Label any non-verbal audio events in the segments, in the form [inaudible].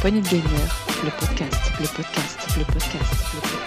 poignée de le podcast, le podcast, le podcast, le podcast.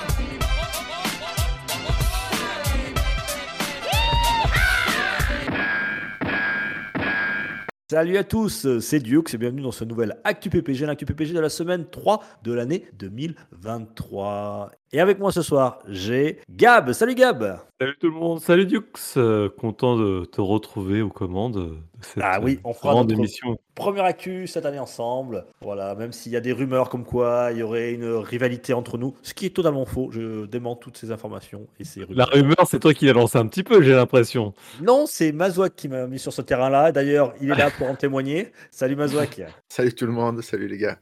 Salut à tous, c'est Duke et bienvenue dans ce nouvel Actu PPG, l'Actu PPG de la semaine 3 de l'année 2023. Et avec moi ce soir, j'ai Gab. Salut Gab Salut tout le monde, salut Dux, Euh, content de te retrouver aux commandes de cette Ah oui, on fera grande émission. première actu cette année ensemble. Voilà, même s'il y a des rumeurs comme quoi il y aurait une rivalité entre nous, ce qui est totalement faux. Je dément toutes ces informations et ces La rumeurs. rumeur, c'est toi qui l'as lancé un petit peu, j'ai l'impression. Non, c'est Mazouak qui m'a mis sur ce terrain-là. D'ailleurs, il est là [laughs] pour en témoigner. Salut Mazouak, Salut tout le monde, salut les gars.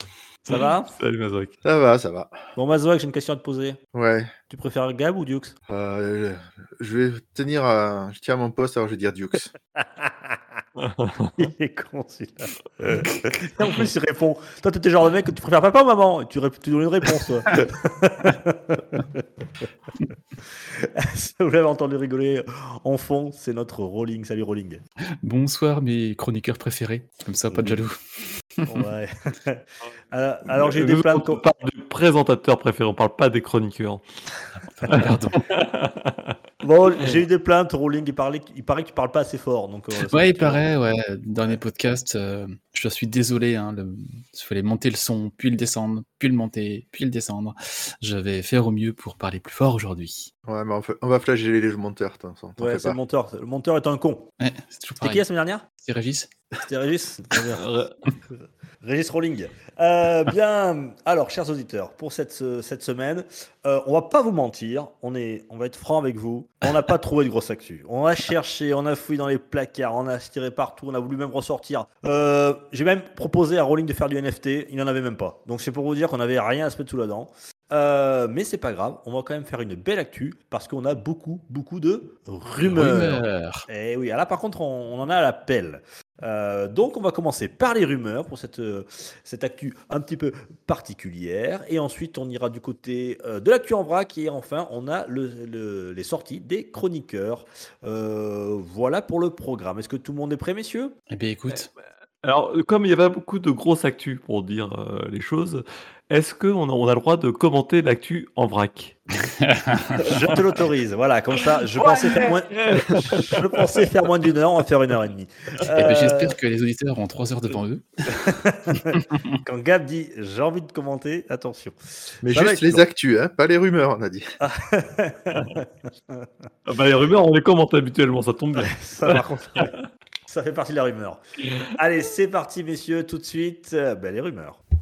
Ça va? Salut Mazouak. Ça va, ça va. Bon Mazouak, j'ai une question à te poser. Ouais. Tu préfères Gab ou Dux Euh, je vais tenir à... Je tiens à mon poste, alors je vais dire Dukes. [laughs] [laughs] Il est con celui-là. Et en plus, il répond. Toi, t'es le genre de mec que tu préfères papa ou maman Et tu, tu donnes une réponse, toi. [laughs] Vous l'avez entendu rigoler en fond, c'est notre Rolling. Salut Rolling. Bonsoir mes chroniqueurs préférés, comme ça pas de jaloux. Ouais. [laughs] Euh, Alors, j'ai eu des plaintes. On parle du présentateur préféré, on parle pas des chroniqueurs. Pardon. Bon, j'ai eu des plaintes, Rolling. Il, parlait... il paraît que tu parles pas assez fort. Donc, euh, Ouais, il paraît, ouais, dans les podcasts, euh, je suis désolé, hein, le... il fallait monter le son, puis le descendre, puis le monter, puis le descendre. Je vais faire au mieux pour parler plus fort aujourd'hui. Ouais, mais on, fait- on va flageller les monteurs, Ouais, c'est le monteur. Le monteur est un con. Ouais, c'est toujours C'était qui la semaine dernière C'est Régis C'était Régis [laughs] [laughs] Régis Rolling. Euh, bien, alors, chers auditeurs, pour cette, ce- cette semaine, euh, on va pas vous mentir, on, est, on va être franc avec vous, on n'a pas trouvé de grosse actu. On a cherché, on a fouillé dans les placards, on a tiré partout, on a voulu même ressortir. Euh, J'ai même proposé à Rolling de faire du NFT, il n'en avait même pas. Donc c'est pour vous dire qu'on n'avait rien à se mettre sous la dent. Euh, mais c'est pas grave, on va quand même faire une belle actu parce qu'on a beaucoup, beaucoup de rumeurs. Rumeur. Eh oui, là par contre, on, on en a à la pelle. Euh, donc on va commencer par les rumeurs pour cette, euh, cette actu un petit peu particulière. Et ensuite, on ira du côté euh, de l'actu en vrac. Et enfin, on a le- le- les sorties des chroniqueurs. Euh, voilà pour le programme. Est-ce que tout le monde est prêt, messieurs? Eh bien écoute, Alors, comme il y a pas beaucoup de grosses actus pour dire euh, les choses, est-ce qu'on a, on a le droit de commenter l'actu en vrac [laughs] Je te l'autorise. Voilà, comme ça, je pensais faire moins, je pensais faire moins d'une heure. On va faire une heure et demie. eh ben, Euh, j'espère que les auditeurs ont trois heures devant eux. [laughs] Quand Gab dit j'ai envie de commenter, attention. Mais Ça juste les actus, hein, pas les rumeurs, on a dit. Ah bah, Les rumeurs, on les commente habituellement, ça tombe bien. Ça, par contre, ça fait partie de la rumeur. Allez, c'est parti, messieurs, tout de suite. euh, ben, les rumeurs.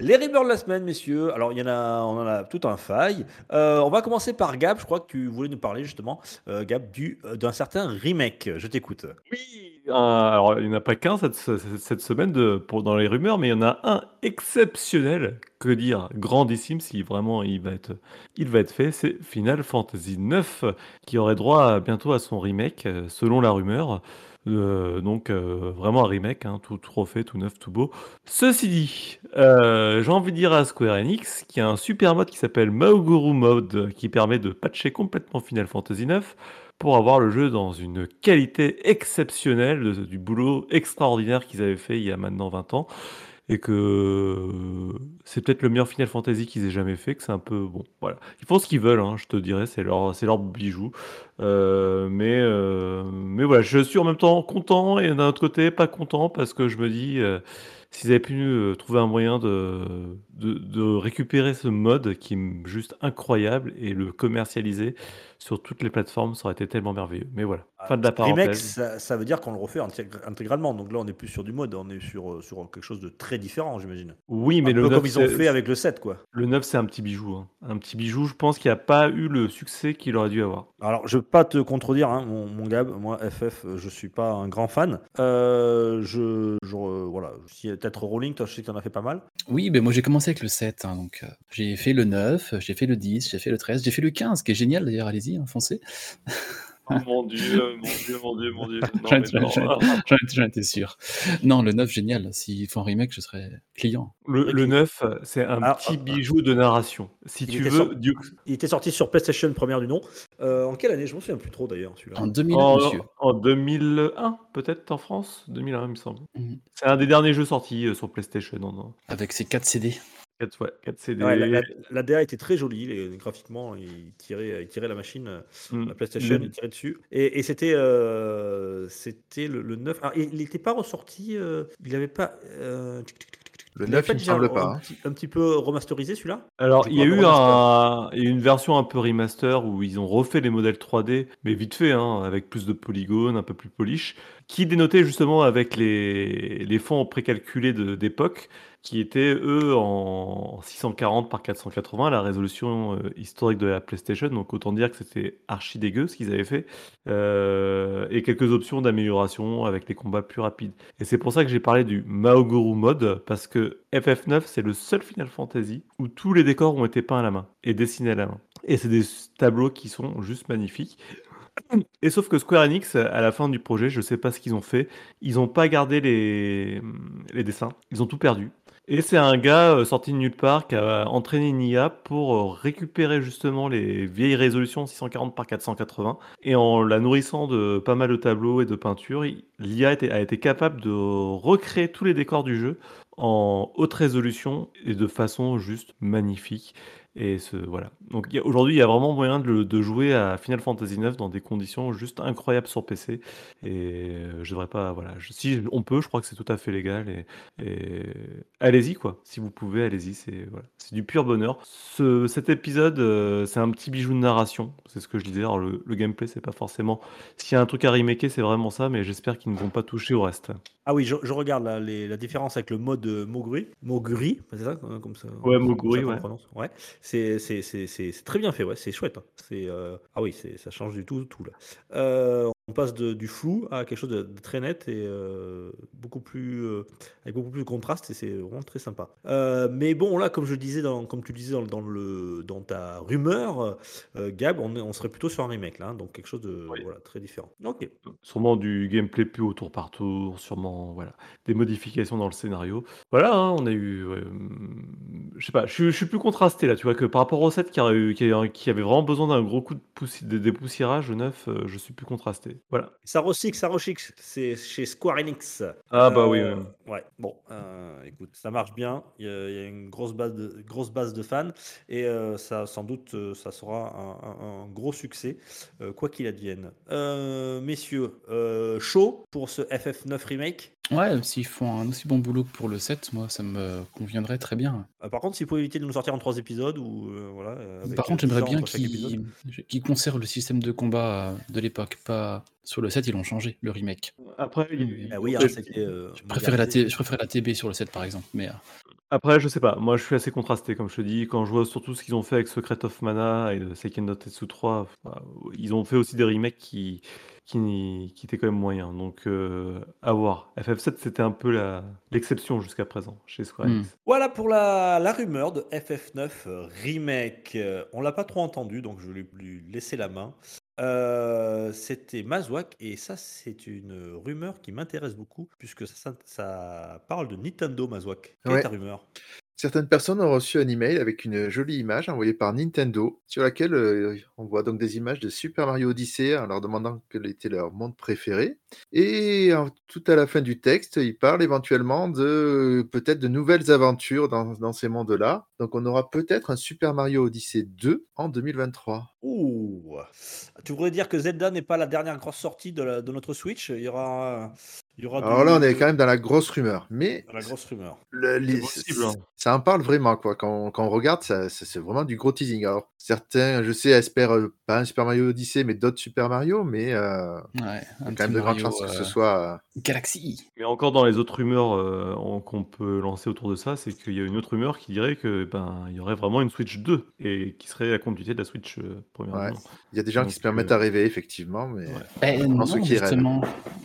Les rumeurs de la semaine, messieurs. Alors, il y en a, on en a tout un faille. Euh, on va commencer par Gab. Je crois que tu voulais nous parler justement, euh, Gab, euh, d'un certain remake. Je t'écoute. Oui, alors il n'y en a pas qu'un cette, semaine de, pour, dans les rumeurs, mais il y en a un exceptionnel, que dire, grandissime si vraiment il va être, fait, c'est Final Fantasy IX qui aurait droit bientôt à son remake, selon la rumeur. Euh, donc euh, vraiment un remake, hein, tout, tout refait, tout neuf, tout beau. Ceci dit, euh, j'ai envie de dire à Square Enix qu'il y a un super mode qui s'appelle Mauguru Mode qui permet de patcher complètement Final Fantasy IX pour avoir le jeu dans une qualité exceptionnelle, du boulot extraordinaire qu'ils avaient fait il y a maintenant 20 ans, et que c'est peut-être le meilleur Final Fantasy qu'ils aient jamais fait, que c'est un peu bon, voilà. Ils font ce qu'ils veulent, hein, je te dirais, c'est leur, c'est leur bijou. Euh, mais, euh, mais voilà, je suis en même temps content et d'un autre côté pas content parce que je me dis, euh, s'ils avaient pu euh, trouver un moyen de, de récupérer ce mode qui est juste incroyable et le commercialiser sur toutes les plateformes, ça aurait été tellement merveilleux. Mais voilà, fin de la Remake, parenthèse. ça, ça veut dire qu'on le refait intég- intégralement. Donc là, on n'est plus sur du mode, on est sur, euh, sur quelque chose de très différent, j'imagine. Oui, mais Un le peu 9, comme ils ont c'est- fait avec le 7, quoi. le 9, c'est un petit bijou. hein. Un petit bijou, je pense qu'il n'a pas eu le succès qu'il aurait dû avoir. Alors, je ne veux pas te contredire, hein, mon, mon Gab. Moi, FF, je suis pas un grand fan. Euh, je, je- euh, voilà, si peut-être Rolling, toi, je sais que tu en as fait pas mal. Oui, ben moi j'ai commencé avec le 7, hein, donc euh, j'ai fait le 9, j'ai fait le 10, j'ai fait le 13, j'ai fait le 15, qui est génial d'ailleurs, allez-y, hein, foncez. Oh mon dieu, mon dieu, mon dieu, mon dieu. Non, J'en étais- sûr. Non, le 9, génial. S'ils font un remake, je serais client. Le, le 9, c'est un Ah, petit ah, bijou de narration. Si Il tu était veux, sorti- Duke, Il était sorti sur PlayStation première du nom. Euh, en quelle année? Je me souviens plus trop d'ailleurs celui-là. En 2000, en, monsieur. en 2001, peut-être en France? 2001, il me semble. Mhm. C'est un des derniers jeux sortis euh, sur PlayStation. En Avec ses 4 CD. 4, ouais, 4 CD. Ouais, la, la- la DA était très jolie, les- graphiquement, il tirait, il tirait la machine, euh, Mm. la PlayStation, il tirait dessus. Et, et c'était euh, c'était le, le 9. Alors, il n'était pas ressorti, euh, il n'avait pas. euh. Le Il 9, avait il déjà semble un, pas. Un hein. petit, un petit peu remasterisé celui-là? Alors, il y a eu un- une version un peu remaster où ils ont refait les modèles 3D, mais vite fait, hein, avec plus de polygones, un peu plus polish, qui dénotait justement avec les, les fonds précalculés d'époque, qui étaient eux en 640 par 480, la résolution euh, historique de la PlayStation. Donc autant dire que c'était archi dégueu ce qu'ils avaient fait, Euh, et quelques options d'amélioration avec les combats plus rapides. Et c'est pour ça que j'ai parlé du Maogoru mode, parce que FF9, c'est le seul Final Fantasy où tous les décors ont été peints à la main et dessinés à la main. Et c'est des tableaux qui sont juste magnifiques. Et sauf que Square Enix, à la fin du projet, je sais pas ce qu'ils ont fait, ils ont pas gardé les, les dessins, ils ont tout perdu. Et c'est un gars euh, sorti de nulle part qui a entraîné une IA pour euh, récupérer justement les vieilles résolutions 640 par 480 et en la nourrissant de pas mal de tableaux et de peintures, l'IA a été capable de recréer tous les décors du jeu en haute résolution et de façon juste magnifique. Et ce, voilà. Donc aujourd'hui, il y a vraiment moyen de, jouer à Final Fantasy IX dans des conditions juste incroyables sur PC. Et euh, je devrais pas, voilà. si on peut, je crois que c'est tout à fait légal. Et, allez-y quoi. Si vous pouvez, allez-y. C'est voilà, du pur bonheur. Ce, cet épisode, euh, c'est un petit bijou de narration. C'est ce que je disais. Alors le, le gameplay, c'est pas forcément. S'il y a un truc à remaker, c'est vraiment ça. Mais j'espère qu'ils ne vont pas toucher au reste. Ah oui, je, je regarde là, les- la différence avec le mode euh, Moguri. Moguri, c'est ça euh, comme ça Ouais, comme Moguri, ouais. Ouais. C'est très bien fait, ouais, c'est chouette. hein. C'est euh, Ah oui, ça change du tout, tout là. Euh, on passe de- du flou à quelque chose de, de très net et euh, beaucoup plus euh, avec beaucoup plus de contraste et c'est vraiment très sympa. Euh, mais bon, là, comme je disais, dans, comme tu disais dans, dans le, dans ta rumeur, Gab, on, serait plutôt sur un remake là, hein, donc quelque chose de Oui. voilà, très différent. Ok. Sûrement du gameplay plus au tour par tour, sûrement voilà, des modifications dans le scénario. Voilà, hein, on a eu. je sais pas, je, suis- plus contrasté là, tu vois, que par rapport au 7 qui, a eu- qui, a- qui avait vraiment besoin d'un gros coup de poussi- de dépoussiérage, le 9, euh, je suis plus contrasté. Voilà. Ça recycle, ça recycle, c'est chez Square Enix. Ah bah oui, Euh, ouais. ouais. Bon, euh, écoute, ça marche bien. Il y a, il y a une grosse base de, grosse base de fans et euh, ça, sans doute, ça sera un, un- un gros succès, euh, quoi qu'il advienne. Euh, messieurs, euh, chaud pour ce FF9 remake? Ouais, s'ils font un aussi bon boulot que pour le 7, moi, ça me conviendrait très bien. Euh, par contre, s'il faut éviter de nous sortir en trois épisodes ou euh, voilà. avec, Par contre, j'aimerais 10 ans bien qu'ils qu'ils conservent le système de combat de l'époque. Pas sur le 7, ils l'ont changé, le remake. Après, il- Ah oui, hein, après, c'était. euh, Je préférais, la. T- je TB sur le 7, par exemple. Mais euh, Après, je sais pas, moi je suis assez contrasté, comme je te dis, quand je vois surtout ce qu'ils ont fait avec Secret of Mana et Seiken no Tetsu 3, enfin, ils ont fait aussi des remakes qui, qui, qui étaient quand même moyens. Donc, euh, à voir. FF7, c'était un peu la- l'exception jusqu'à présent chez Square Hmm. Enix. Voilà pour la, la rumeur de FF9 euh, Remake. On l'a pas trop entendu, donc je vais lui, lui laisser la main. Euh, C'était Mazwak, et ça, c'est une rumeur qui m'intéresse beaucoup, puisque ça, ça parle de Nintendo Mazwak. Quelle est ta rumeur? Certaines personnes ont reçu un email avec une jolie image envoyée par Nintendo, sur laquelle euh, on voit donc des images de Super Mario Odyssey en leur demandant quel était leur monde préféré. Et tout à la fin du texte, ils parlent éventuellement de peut-être de nouvelles aventures dans, ces mondes-là. Donc on aura peut-être un Super Mario Odyssey 2 en 2023. Ouh Tu voudrais dire que Zelda n'est pas la dernière grosse sortie de, de notre Switch? Il y aura, il y aura Alors là, on est quand même dans la grosse rumeur. Mais dans la grosse rumeur. le- les- possible, hein. ça en parle vraiment quoi. Quand, quand on regarde, ça, ça- c'est vraiment du gros teasing. Alors certains, je sais, espèrent euh, pas un Super Mario Odyssey, mais d'autres Super Mario, mais euh, ouais, il y un a quand même de grandes chances que ce euh, soit. euh, Galaxy. Mais encore dans les autres rumeurs euh, en- qu'on peut lancer autour de ça, c'est qu'il y a une autre rumeur qui dirait que ben il y aurait vraiment une Switch 2 et qui serait la continuité de la Switch euh, première. Ouais. Il y a des gens qui se permettent euh, à rêver, effectivement, mais ouais. Ben, non, ceux qui rêvent. justement,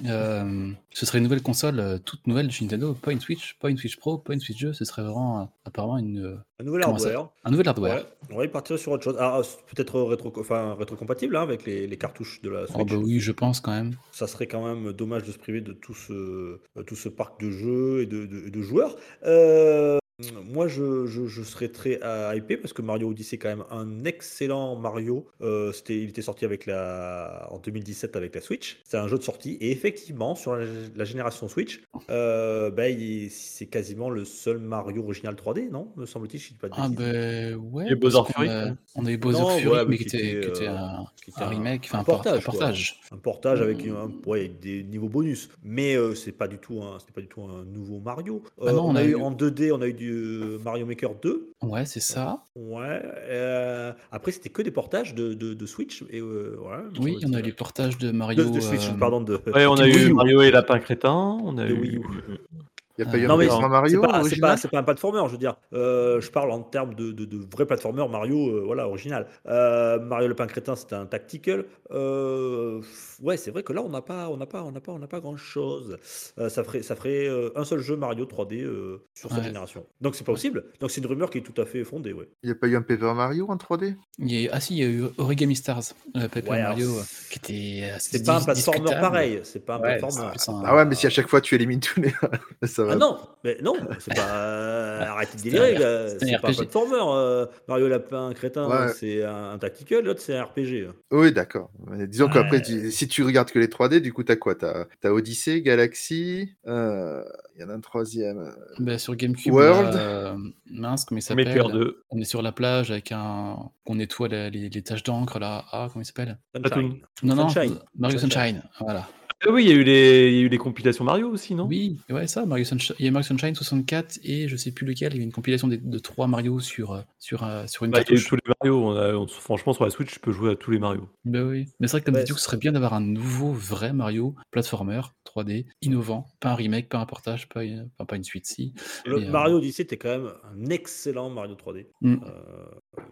euh, ce ce serait une nouvelle console euh, toute nouvelle de chez Nintendo, pas une Switch, pas une Switch Pro, pas une Switch 2, ce serait vraiment euh, apparemment une, euh, Un nouvel hardware. un nouvel hardware. Ouais, on va y partir sur autre chose. Ah, peut-être rétro, enfin, rétrocompatible hein, avec les, les cartouches de la Switch. Oh bah oui, je pense quand même. Ça serait quand même dommage de se priver de tout ce, tout ce parc de jeux et de, de- de joueurs. Euh, moi, je, je, je serais très euh, hypé parce que Mario Odyssey est quand même un excellent Mario. Euh, c'était, il était sorti avec la, en 2017 avec la Switch. C'est un jeu de sortie. Et effectivement, sur la, la génération Switch, euh, ben, il- c'est quasiment le seul Mario original 3D, non Me semble-t-il, je dis pas de Ah ben ouais. Parce Bowser Fury, a-. On a eu Bowser Non, Fury, ouais, mais qui était, qui euh, était un, qui était un remake, un un por- portage, un portage. Un portage avec, un, ouais, avec des niveaux bonus, mais euh, c'est pas du tout un, c'était pas du tout un nouveau Mario. Euh, Ah non, on, a eu en 2D, on a eu du euh, Mario Maker 2. Ouais, c'est ça. Ouais. euh, après, c'était que des portages de, de, de Switch. Et euh, voilà, Oui, on a eu les portages de Mario. de Switch, euh, pardon. De, Ouais, on a eu. Mario et Lapin Crétin. On a De eu. Wii U. [laughs] [laughs] Il n'y a pas eu Non, un C'est Mario pas, c'est pas, c'est pas un platformer, je veux dire. Euh, je parle en termes de, de, de vrai platformer Mario, euh, voilà, original. Euh, Mario le pain crétin, c'était un tactical. Euh, ouais, c'est vrai que là, on n'a pas, on n'a pas, on n'a pas, on n'a pas grand chose. ça ferait, ça ferait euh, un seul jeu Mario 3D euh, sur cette Ouais. génération. Donc c'est pas possible. Donc c'est une rumeur qui est tout à fait fondée, ouais. Il n'y a pas eu un Paper Mario en 3D il y a- Ah si, il y a eu Origami Stars, Paper Ouais, Mario, c'est- qui était. assez C'est pas un platformer pareil. C'est pas un Ouais, platformer. c'est Ah ouais, mais si à chaque fois tu élimines tous les. [laughs] ça va. Ah non, mais non, c'est pas. euh, arrêtez de délirer, c'est pas un platformer. euh, Mario Lapin Crétin, Ouais. c'est un, un tactical, l'autre c'est un RPG. Oui, d'accord. Disons qu'après, Ouais. si tu regardes que les 3D, du coup, t'as quoi? T'as as Odyssey, Galaxy, euh, il y en a un troisième. Bah, sur GameCube, World. euh, mince, comment il s'appelle? Maker 2. On est sur la plage avec un. On nettoie les, les taches d'encre là. Ah, comment il s'appelle? Sunshine. Non, non, Sunshine. Mario Sunshine. Sunshine. Voilà. Ah oui, il y, a eu les... il y a eu les compilations Mario aussi, non? Oui, ouais, ça, Mario Sunshine. Il y a Mario Sunshine 64 et je sais plus lequel. Il y a une compilation des- de, trois Mario sur, euh, sur, euh, sur une Bah, Il y a eu cartouche. tous les Mario. On a- on- Franchement, sur la Switch, tu peux jouer à tous les Mario. Bah oui. Mais c'est vrai que comme Ouais, dit ce serait bien d'avoir un nouveau vrai Mario platformer 3D innovant, pas un remake, pas un portage, pas une, enfin, pas une suite si. Le Mais, euh, Mario Odyssey était quand même un excellent Mario 3D. Mm. Euh,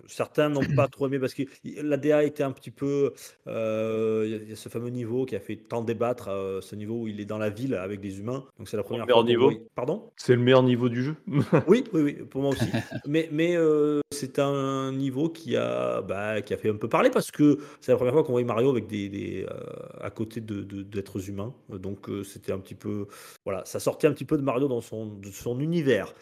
certains n'ont pas trop aimé parce que la DA était un petit peu. euh, Il y a- il y, a ce fameux niveau qui a fait tant débattre, euh, ce niveau où il est dans la ville avec des humains. Donc c'est la première meilleur fois. qu'on niveau. voit- Pardon? C'est le meilleur niveau du jeu. [laughs] Oui, oui, oui, pour moi aussi. mais mais euh, c'est un niveau qui a, bah, qui a fait un peu parler parce que c'est la première fois qu'on voyait Mario avec des, des, euh, à côté de, de- d'êtres humains. Donc euh, c'était un petit peu, voilà, ça sortait un petit peu de Mario dans son, de son univers.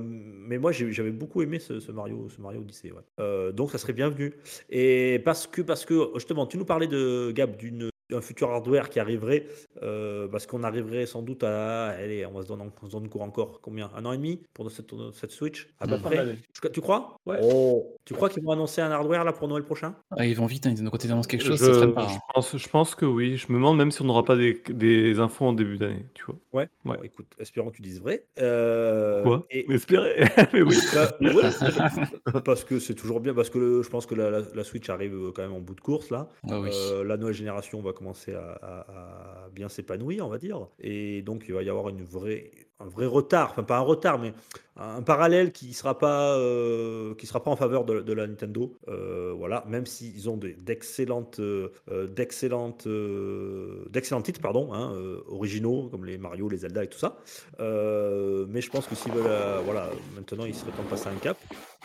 Mais moi j'avais beaucoup aimé ce, ce Mario, ce Mario Odyssey. ouais. Donc ça serait bienvenu. Et parce que parce que justement, tu nous parlais de Gab d'une un futur hardware qui arriverait, euh, parce qu'on arriverait sans doute à, allez, on va se donner, on se donne court encore, combien Un an et demi pour cette, cette Switch à peu Mmh. près Tu- Tu crois? Ouais. Oh, Tu crois qu'ils vont annoncer un hardware là pour Noël prochain? Ah, ils vont vite, hein, quand ils annoncent quelque chose, je, ça traîne pas. je hein. pense, je pense que oui. Je me demande même si on n'aura pas des, des infos en début d'année, tu vois. Ouais. Ouais. Bon, écoute, espérons que tu dises vrai. Euh, Quoi? et, Espérer. [laughs] Mais oui. Bah, ouais, parce que c'est toujours bien, parce que le- je pense que la, la- la Switch arrive euh, quand même en bout de course là. Ah oui. Euh, la nouvelle génération va à bien s'épanouir, on va dire. Et donc, il va y avoir une vraie, un vrai retard, enfin pas un retard, mais un parallèle qui ne sera, pas, euh, sera pas en faveur de, la Nintendo. Euh, voilà, même s'ils ont d'excellentes, euh, d'excellentes, euh, d'excellents titres, pardon, hein, originaux, comme les Mario, les Zelda et tout ça. Mais je pense que s'ils veulent, voilà, maintenant, il serait temps de passer un cap.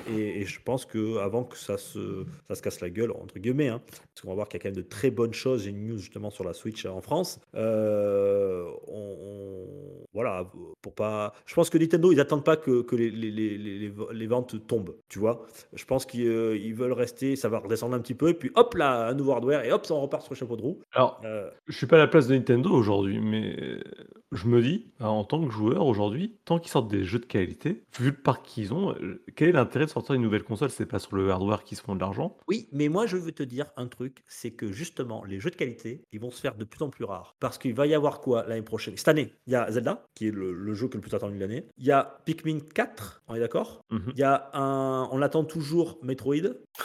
Et, je pense que avant que ça se, ça se casse la gueule, entre guillemets, hein, parce qu'on va voir qu'il y a quand même de très bonnes choses. J'ai une news justement sur la Switch en France. On, on- voilà, pour pas. Je pense que Nintendo, ils attendent pas que, que les, les, les, les- les ventes tombent, tu vois. Je pense qu'ils euh, veulent rester, ça va redescendre un petit peu, et puis hop là, un nouveau hardware, et hop, ça on repart sur le chapeau de roue. Alors, Euh, je suis pas à la place de Nintendo aujourd'hui, mais je me dis, hein, en tant que joueur aujourd'hui, tant qu'ils sortent des jeux de qualité, vu le parc qu'ils ont, euh, quel est l'intérêt de sortir une nouvelle console? C'est pas sur le hardware qu'ils se font de l'argent? Oui, mais moi je veux te dire un truc, c'est que justement les jeux de qualité, ils vont se faire de plus en plus rares. Parce qu'il va y avoir quoi l'année prochaine? Cette année, il y a Zelda, qui est le, le jeu que le plus attendu de l'année. Il y a Pikmin 4, on est d'accord? Mhm. Il y a un, on attend toujours Metroid.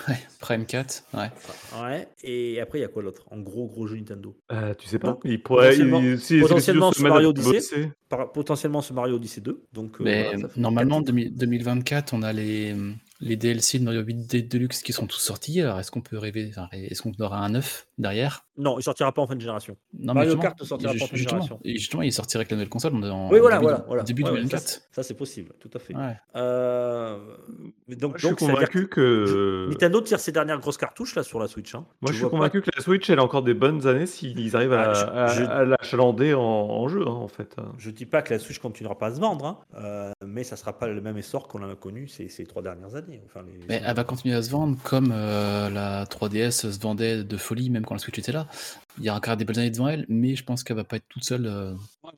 Ouais, Prime 4, ouais. Ouais. Et après il y a quoi l'autre En gros gros jeu Nintendo. Euh, tu sais pas? Donc, Il pourrait. potentiellement- il- si- potentiellement à Mario Odyssey. Par- potentiellement ce Mario Odyssey 2. Donc euh, Mais voilà, normalement, quatre 2000 2024, on a les, les DLC de Mario 8 D Deluxe qui sont tous sortis. Alors, est-ce qu'on peut rêver enfin, Est-ce qu'on aura un 9 derrière? Non, il sortira pas en fin de génération. Non, Mario Kart ne sortira pas en fin de génération. et justement, il sortirait avec la nouvelle console en, Oui, voilà, début, voilà, voilà. début Ouais, ouais, 2024. ça, c'est- ça, c'est possible, tout à fait. Ouais. Euh, donc, Moi, je suis donc, convaincu que. Nintendo tire ses dernières grosses cartouches là sur la Switch. hein. Moi, Tu je suis pas- convaincu que la Switch, elle a encore des bonnes années s'ils arrivent à, Ah, je- à- je- à l'achalander en, en jeu, hein, en fait. Je dis pas que la Switch continuera pas à se vendre, hein, euh, mais ça sera pas le même essor qu'on a connu ces, ces trois dernières années. Enfin, les- Mais elle va continuer à se vendre comme euh, la 3DS se vendait de folie, même quand la Switch était là. Il y a encore des belles années devant elle, mais je pense qu'elle va pas être toute seule. euh.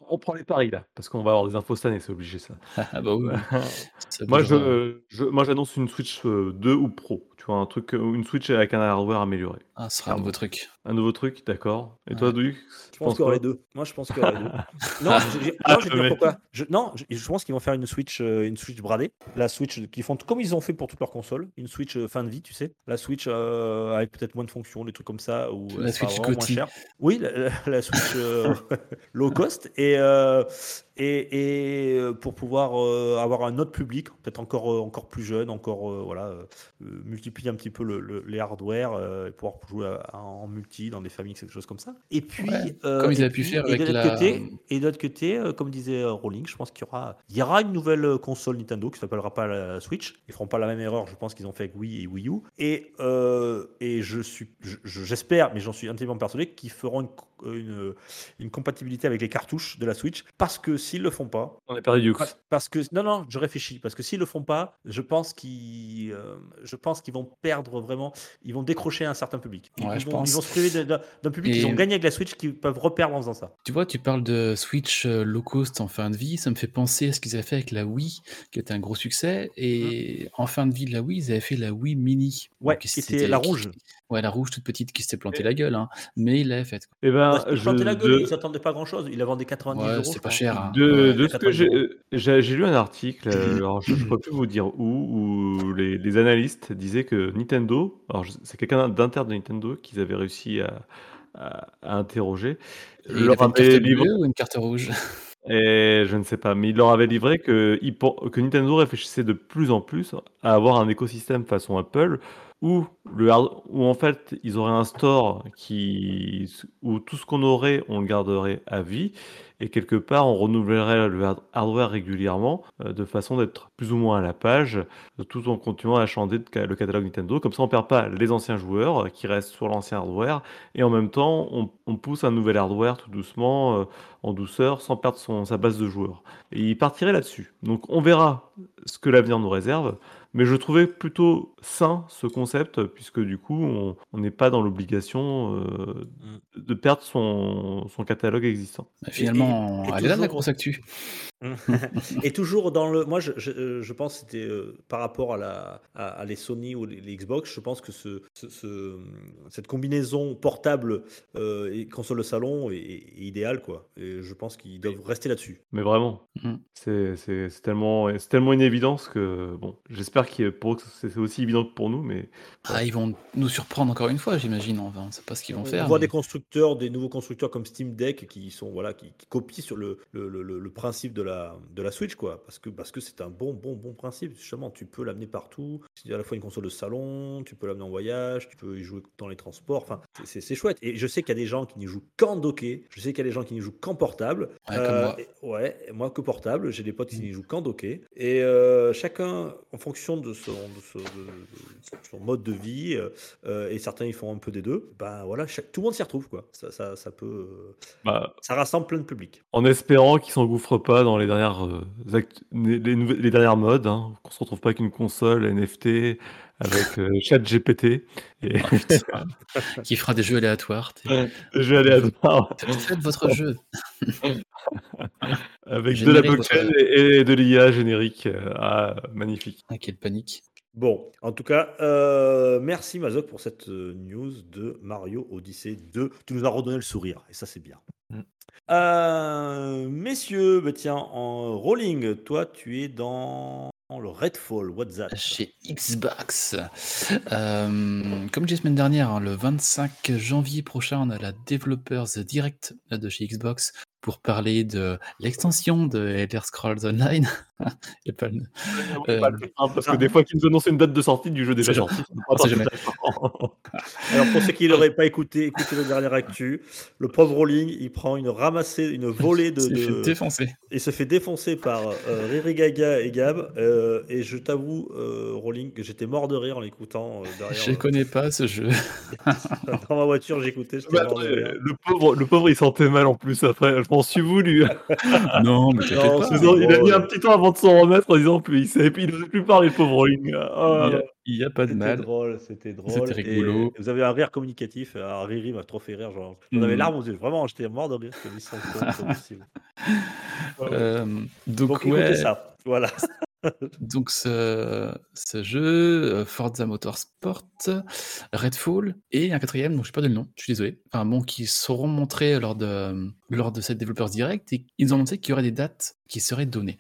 On prend les paris, là, parce qu'on va avoir des infos cette année, c'est obligé, ça. [laughs] Ah bah oui, [laughs] moi, je, je- moi, j'annonce une Switch euh, 2 ou Pro. Tu vois, un truc, euh, une Switch avec un hardware amélioré. Ah, ce sera un nouveau truc. Un nouveau truc, d'accord. Et Ouais. toi, Dux Je pense qu'il y aura les deux. Moi, je pense qu'il y aura les deux. [laughs] [laughs] non, je, je- Ah, non, je vais te mais- dire pourquoi. Je, non, je, je pense qu'ils vont faire une Switch, euh, une Switch bradée. La Switch qu'ils font comme ils ont fait pour toutes leurs consoles. Une Switch euh, fin de vie, tu sais. La Switch euh, avec peut-être moins de fonctions, des trucs comme ça. Ou La Switch Gotti. cher. Oui, la, la- la Switch euh, [laughs] low cost. Et, euh, et, et, euh, pour pouvoir euh, avoir un autre public, peut-être encore, euh, encore plus jeune, encore euh, voilà, euh, multiplier un petit peu le- le- les hardware euh, et pouvoir jouer à- en multi dans des familles, quelque chose comme ça. Et puis, Ouais, euh, comme ils et avaient pu faire et avec de l'autre la- côté, et de l'autre côté, euh, comme disait Rowling, je pense qu'il y aura, il y aura une nouvelle console Nintendo qui s'appellera pas la Switch. Ils feront pas la même erreur, je pense qu'ils ont fait avec Wii et Wii U. Et, euh, et je suis, je- je- j'espère, mais j'en suis intimement persuadé, qu'ils feront une, une, une compatibilité avec les cartouches de la Switch. Parce que s'ils le font pas, On a perdu. Pa- Parce que non non, je réfléchis parce que s'ils le font pas, je pense qu'ils, euh, je pense qu'ils vont perdre vraiment, ils vont décrocher un certain public. Ils, Ouais, ils je vont, pense. ils vont se priver d'un public qu'ils ont gagné avec la Switch qu'ils peuvent reperdre en faisant ça. Tu vois, tu parles de Switch euh, low cost en fin de vie, ça me fait penser à ce qu'ils avaient fait avec la Wii, qui était un gros succès. Et en fin de vie de la Wii, ils avaient fait la Wii Mini. Mmh. Ouais, qui c'était- était la qui- rouge. Ouais, la rouge toute petite qui s'était planté la gueule, hein. mais il l'avait faite. Eh ben, qu'ils je- la gueule, de- ils s'attendaient pas grand chose. Il la vendait 90 Ouais, euros. c'est pas cher. hein. De, Ouais, de ce que 90 j'ai, euros. euh, j'ai lu un article, euh, [clears throat] alors je ne pourrais plus vous dire où, où les, les analystes disaient que Nintendo, alors c'est quelqu'un d'interne de Nintendo qu'ils avaient réussi à, à- à interroger, Et il leur avait une carte livré, bleue ou une carte rouge? [laughs] Et je ne sais pas, mais il leur avait livré que, il que Nintendo réfléchissait de plus en plus à avoir un écosystème façon Apple où, le en fait ils auraient un store qui, où tout ce qu'on aurait, on le garderait à vie et quelque part on renouvellerait le hard- hardware régulièrement euh, de façon d'être plus ou moins à la page tout en continuant à changer le catalogue Nintendo. Comme ça on perd pas les anciens joueurs euh, qui restent sur l'ancien hardware et en même temps on, pousse un nouvel hardware tout doucement euh, en douceur sans perdre son, sa base de joueurs. Et il partirait là-dessus. Donc on verra ce que l'avenir nous réserve. Mais je trouvais plutôt sain ce concept, puisque du coup, on n'est pas dans l'obligation euh, de perdre son, son catalogue existant. Bah, Finalement, et elle est là la grosse actu. [laughs] Et toujours dans le. Moi, je, je, je pense que c'était euh, par rapport à, la, à, à les Sony ou les, les Xbox, je pense que ce, ce- ce- cette combinaison portable euh, et console de salon est, est idéale, quoi. Et je pense qu'ils doivent rester là-dessus. Mais vraiment, Mhm. c'est c'est- c'est tellement, c'est tellement une évidence que, bon, j'espère que pour c'est aussi évident que pour nous, mais Ah, ils vont nous surprendre encore une fois, j'imagine. Enfin, on sait pas ce qu'ils vont On faire. voit mais- des constructeurs, des nouveaux constructeurs comme Steam Deck qui sont voilà, qui, qui copient sur le, le, le- le- le principe de la, de la Switch, quoi. Parce que parce que c'est un bon bon bon principe. Justement, tu peux l'amener partout. C'est à la fois une console de salon, tu peux l'amener en voyage, tu peux y jouer dans les transports. Enfin, c'est- c'est c'est chouette. Et je sais qu'il y a des gens qui n'y jouent qu'en docké. Je sais qu'il y a des gens qui n'y jouent qu'en portable. Ouais, comme moi. et- ouais, et moi que portable. J'ai des potes qui n'y jouent qu'en docké. Et euh, chacun, en fonction de son, de son- de- de son mode de vie, euh, euh, et certains ils font un peu des deux, ben voilà, chaque- tout le monde s'y retrouve quoi. Ça, ça, ça peut, euh, bah, ça rassemble plein de publics. en espérant qu'ils s'engouffrent pas dans les dernières, euh, act- les, les nouvelles- les dernières modes, hein, qu'on se retrouve pas avec une console NFT avec euh, [laughs] chat GPT et [laughs] Oh, [laughs] qui fera des jeux aléatoires. t'sais. je vais aller à Faites votre jeu. avec de la blockchain et, et de l'IA générique. euh, Ah, magnifique. Ah, quelle panique. Bon, en tout cas, euh, merci Mazok pour cette euh, news de Mario Odyssey 2. Tu nous as redonné le sourire, et ça c'est bien. Mm. Euh, messieurs, bah tiens, en rolling, toi tu es dans le Redfall, what's that? Chez Xbox. Euh, comme j'ai semaine dernière, hein, le 25 janvier prochain, on a la Developers Direct de chez Xbox pour parler de l'extension de Elder Scrolls Online. Et pas le- Euh, pas le- hein, parce que des fois qu'ils nous annoncent une date de sortie du jeu déjà C'est sorti. Alors pour ceux qui n'auraient pas écouté, écoutez le dernier actu. Le pauvre Rolling, il prend une ramassée, une volée de, [laughs] Il s'est fait de- défoncer. il se fait défoncer par euh, Riri Gaga et Gab. euh, et je t'avoue, euh, Rolling, que j'étais mort de rire en l'écoutant euh, derrière. Je connais pas ce jeu. [laughs] dans ma voiture, j'écoutais. Bah, le, pauvre, le pauvre, il sentait mal en plus après. Je m'en suis voulu. non, mais Non, pas. il a mis ouais. un petit temps avant de s'en remettre en disant puis il savait plus, il n'osait plus parler, le pauvre Rolling. Ah, Il y a, il y a pas de C'était mal. drôle, c'était drôle. C'était et rigolo. Vous avez un rire communicatif. Alors, Riri m'a trop fait rire. Genre, j'en avais Mm. larmes aux yeux. Vraiment, j'étais mort de rire. [laughs] Euh, donc, Donc, écoutez ouais, ça. Voilà. [laughs] donc ce, ce jeu, euh, Forza Motorsport, Redfall et un quatrième, dont je sais pas de le nom, je suis désolé. Enfin bon, qui seront montrés lors de, lors de cette Developers Direct et ils ont annoncé qu'il y aurait des dates qui seraient données.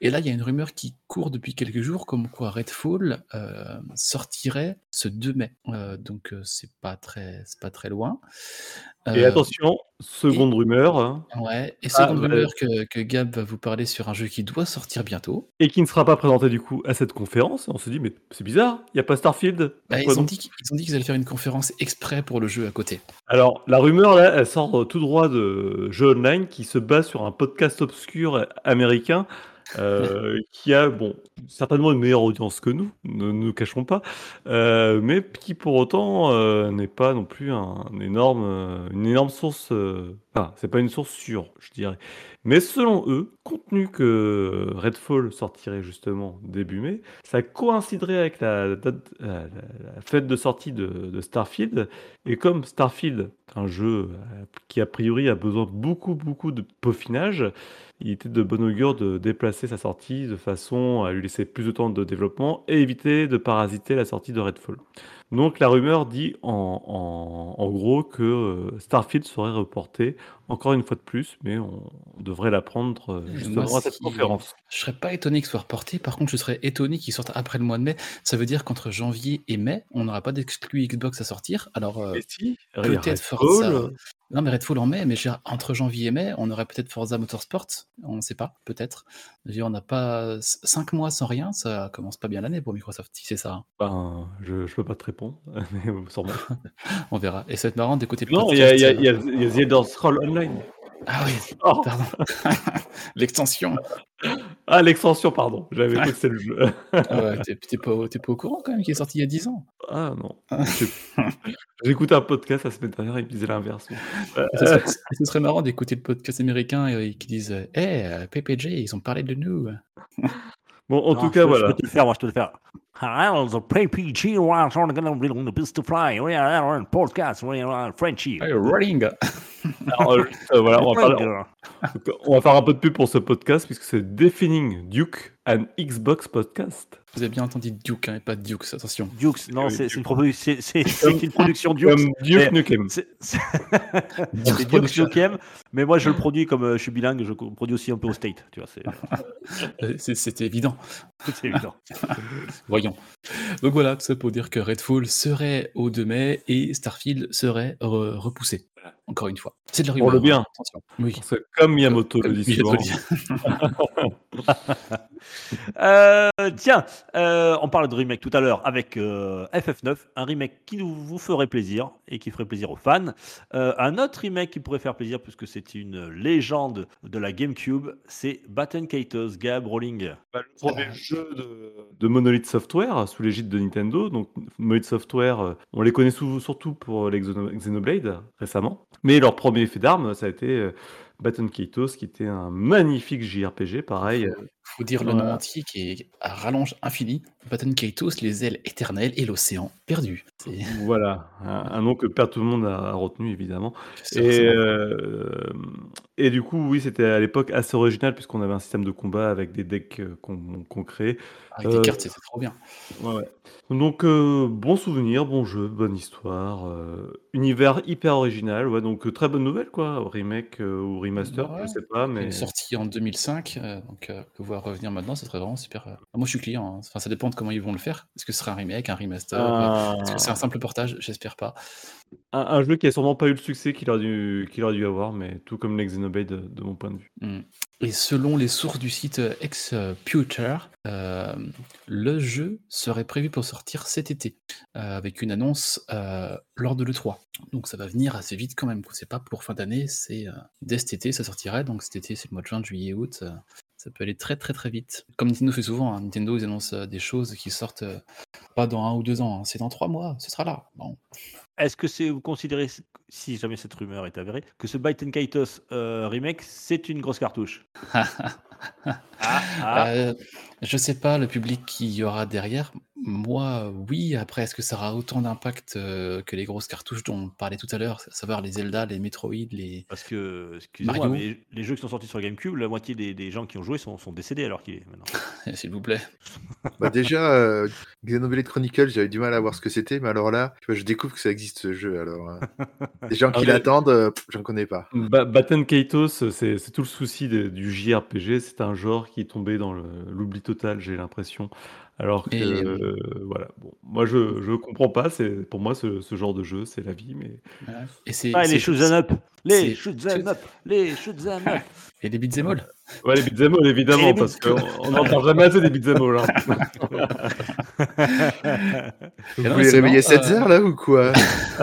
Et là, il y a une rumeur qui court depuis quelques jours comme quoi Redfall euh, sortirait ce 2 mai. Euh, donc euh, c'est pas très, c'est pas très loin. Et attention, seconde rumeur, hein, Ouais, et Ah, seconde rumeur que, que Gab va vous parler sur un jeu qui doit sortir bientôt. et qui ne sera pas présenté du coup à cette conférence. On se dit, mais c'est bizarre, il n'y a pas Starfield. Bah, ils, ont dit, qu'ils- ils ont dit qu'ils allaient faire une conférence exprès pour le jeu à côté. Alors, la rumeur, là, elle sort tout droit de Jeux Online qui se base sur un podcast obscur américain euh, [laughs] qui a, bon, certainement une meilleure audience que nous, ne nous cachons pas, euh, mais qui pour autant euh, n'est pas non plus un, énorme, une énorme source. Euh, Enfin, c'est pas une source sûre, je dirais. Mais selon eux, compte tenu que Redfall sortirait justement début mai, ça coïnciderait avec la, date- la- la- fête de sortie de, Starfield. Et comme Starfield un jeu euh, qui a priori a besoin beaucoup beaucoup de peaufinage, il était de bon augure de déplacer sa sortie de façon à lui laisser plus de temps de développement et éviter de parasiter la sortie de Redfall. Donc la rumeur dit en, en- en gros que euh, Starfield serait reporté encore une fois de plus, mais on devrait l'apprendre euh, justement Moi, à cette conférence. Je serais pas étonné qu'il soit reporté. Par contre, je serais étonné qu'il sorte après le mois de mai. Ça veut dire qu'entre janvier et mai, on n'aura pas d'exclus Xbox à sortir. Alors, euh, si, peut-être Forza. Euh, Non, mais Redfall en mai, mais entre janvier et mai, on aurait peut-être Forza Motorsport. On ne sait pas, peut-être. On n'a pas 5 mois sans rien. Ça commence pas bien l'année pour Microsoft, si c'est ça. hein. ben, je, je peux pas te répondre, [laughs] mais euh, sûrement. [laughs] On verra. Et ça va être marrant d'écouter le Non, il y a, y a, y a, il y a The Elder Scrolls Online. Ah oui, Oh, pardon. [laughs] L'extension. ah, l'extension, pardon. J'avais cru que c'était le jeu. Ah ouais, t'es t'es pas, au- t'es pas au courant quand même qu'il est sorti il y a 10 ans. Ah non. J'ai écouté un podcast la semaine dernière, il me disait l'inverse. Euh, Et Ce serait, ce serait marrant d'écouter le podcast américain et, et qui disent euh, Hey, euh, PPG, ils ont parlé de nous. Bon, en Non, tout cas, peux- Je voilà. peux te le faire, moi, je peux te le faire. Hello, the PPG on the best to fly. We are on a podcast. We are on rolling Alors, [laughs] euh, voilà, on va, parler- donc, on va faire un peu de pub pour ce podcast puisque c'est Defining Duke, an Xbox podcast. Vous avez bien entendu Duke hein, et pas Dukes, attention. Dukes, non, Oui, c'est Duke. une, produ- production Dukes. Comme Duke Nukem. C'est [laughs] Dukes Nukem, mais moi je le produis comme euh, je suis bilingue, je produis aussi un peu au state, tu vois, c'est Euh, [laughs] C'était évident. c'est évident. Voyons. Donc voilà, tout ça pour dire que Redfall serait au 2 mai et Starfield serait re- repoussé. Encore une fois. C'est de la Pour le bien. Attention. Oui. Comme Miyamoto Comme le dit souvent. [laughs] Euh, tiens, euh, on parlait de remake tout à l'heure avec euh, FF9, un remake qui nous, vous ferait plaisir et qui ferait plaisir aux fans. Euh, un autre remake qui pourrait faire plaisir puisque c'est une légende de la GameCube, c'est Batten Kaitos, Gab Rolling. Bah, le premier jeu de, de Monolith Software sous l'égide de Nintendo. Donc Monolith Software, on les connaît surtout pour les Xenoblade récemment. Mais leur premier effet d'arme, ça a été euh, Baton Kaitos, qui était un magnifique JRPG, pareil. Faut dire le nom entier qui est à rallonge infinie. Baton Kaitos, les ailes éternelles et l'océan perdu. C'est- [laughs] Voilà, un, un nom que pas tout le monde a, retenu évidemment. Et, euh, et du coup, oui, c'était à l'époque assez original puisqu'on avait un système de combat avec des decks euh, qu'on qu'on créait. Avec des euh, cartes, c'est c'est trop bien. Ouais, ouais. Donc, euh, bon souvenir, bon jeu, bonne histoire, euh, univers hyper original, ouais, donc très bonne nouvelle, quoi, remake euh, ou remaster, Ouais. je sais pas, mais est sorti en 2005, euh, donc euh, que. Pouvoir revenir maintenant, ce serait vraiment super. euh. Moi, je suis client. hein. Enfin, ça dépend de comment ils vont le faire. Est-ce que ce sera un remake, un remaster Est-ce que c'est un simple portage? J'espère pas. Un, un jeu qui a sûrement pas eu le succès qu'il aurait dû, qu'il aurait dû avoir, mais tout comme les Xenoblade de, de mon point de vue. Mm. Et selon les sources du site euh, Xputer, euh, le jeu serait prévu pour sortir cet été, euh, avec une annonce euh, lors de l'E3. Donc ça va venir assez vite quand même. C'est pas pour fin d'année, c'est euh, dès cet été ça sortirait. Donc cet été c'est le mois de juin, juillet, août. Ça peut aller très très très vite. Comme Nintendo fait souvent, hein, Nintendo ils annoncent euh, des choses qui sortent euh, pas dans un ou deux ans, hein, c'est dans trois mois, ce sera là. Bon. Est-ce que c'est vous considérez, si jamais cette rumeur est avérée, que ce and Kaitos euh, remake, c'est une grosse cartouche? [laughs] Ah, ah. Euh, je sais pas le public qu'il y aura derrière. Moi, oui. Après, est-ce que ça aura autant d'impact euh, que les grosses cartouches dont on parlait tout à l'heure, à savoir les Zelda, les Metroid, les. Parce que, excusez-moi, Mario? mais les jeux qui sont sortis sur GameCube, la moitié des, des gens qui ont joué sont, sont décédés alors qu'il est maintenant. [laughs] S'il vous plaît. [laughs] Bah déjà, euh, Xenoblade Chronicles, j'avais du mal à voir ce que c'était, mais alors là, tu vois, je découvre que ça existe ce jeu. Alors, euh, [laughs] les gens Ah, qui mais- l'attendent, euh, j'en connais pas. Ba- Batten Kaitos, c'est tout le souci de- du JRPG. C'est un genre qui est tombé dans l'oubli total, j'ai l'impression. Alors que, Et- euh, voilà. Bon, moi, je je comprends pas. C'est pour moi ce, ce genre de jeu, c'est la vie, mais Voilà. Et c'est. Ah, et les c'est- shoot'em up Les c'est- shoot'em up Les shoot'em up [laughs] Et les beat'em all. ouais, les beat'em all, Et évidemment, les parce beats- qu'on n'entend jamais assez des beat'em all. hein. [laughs] Vous voulez réveiller marrant, cette euh, heure là ou quoi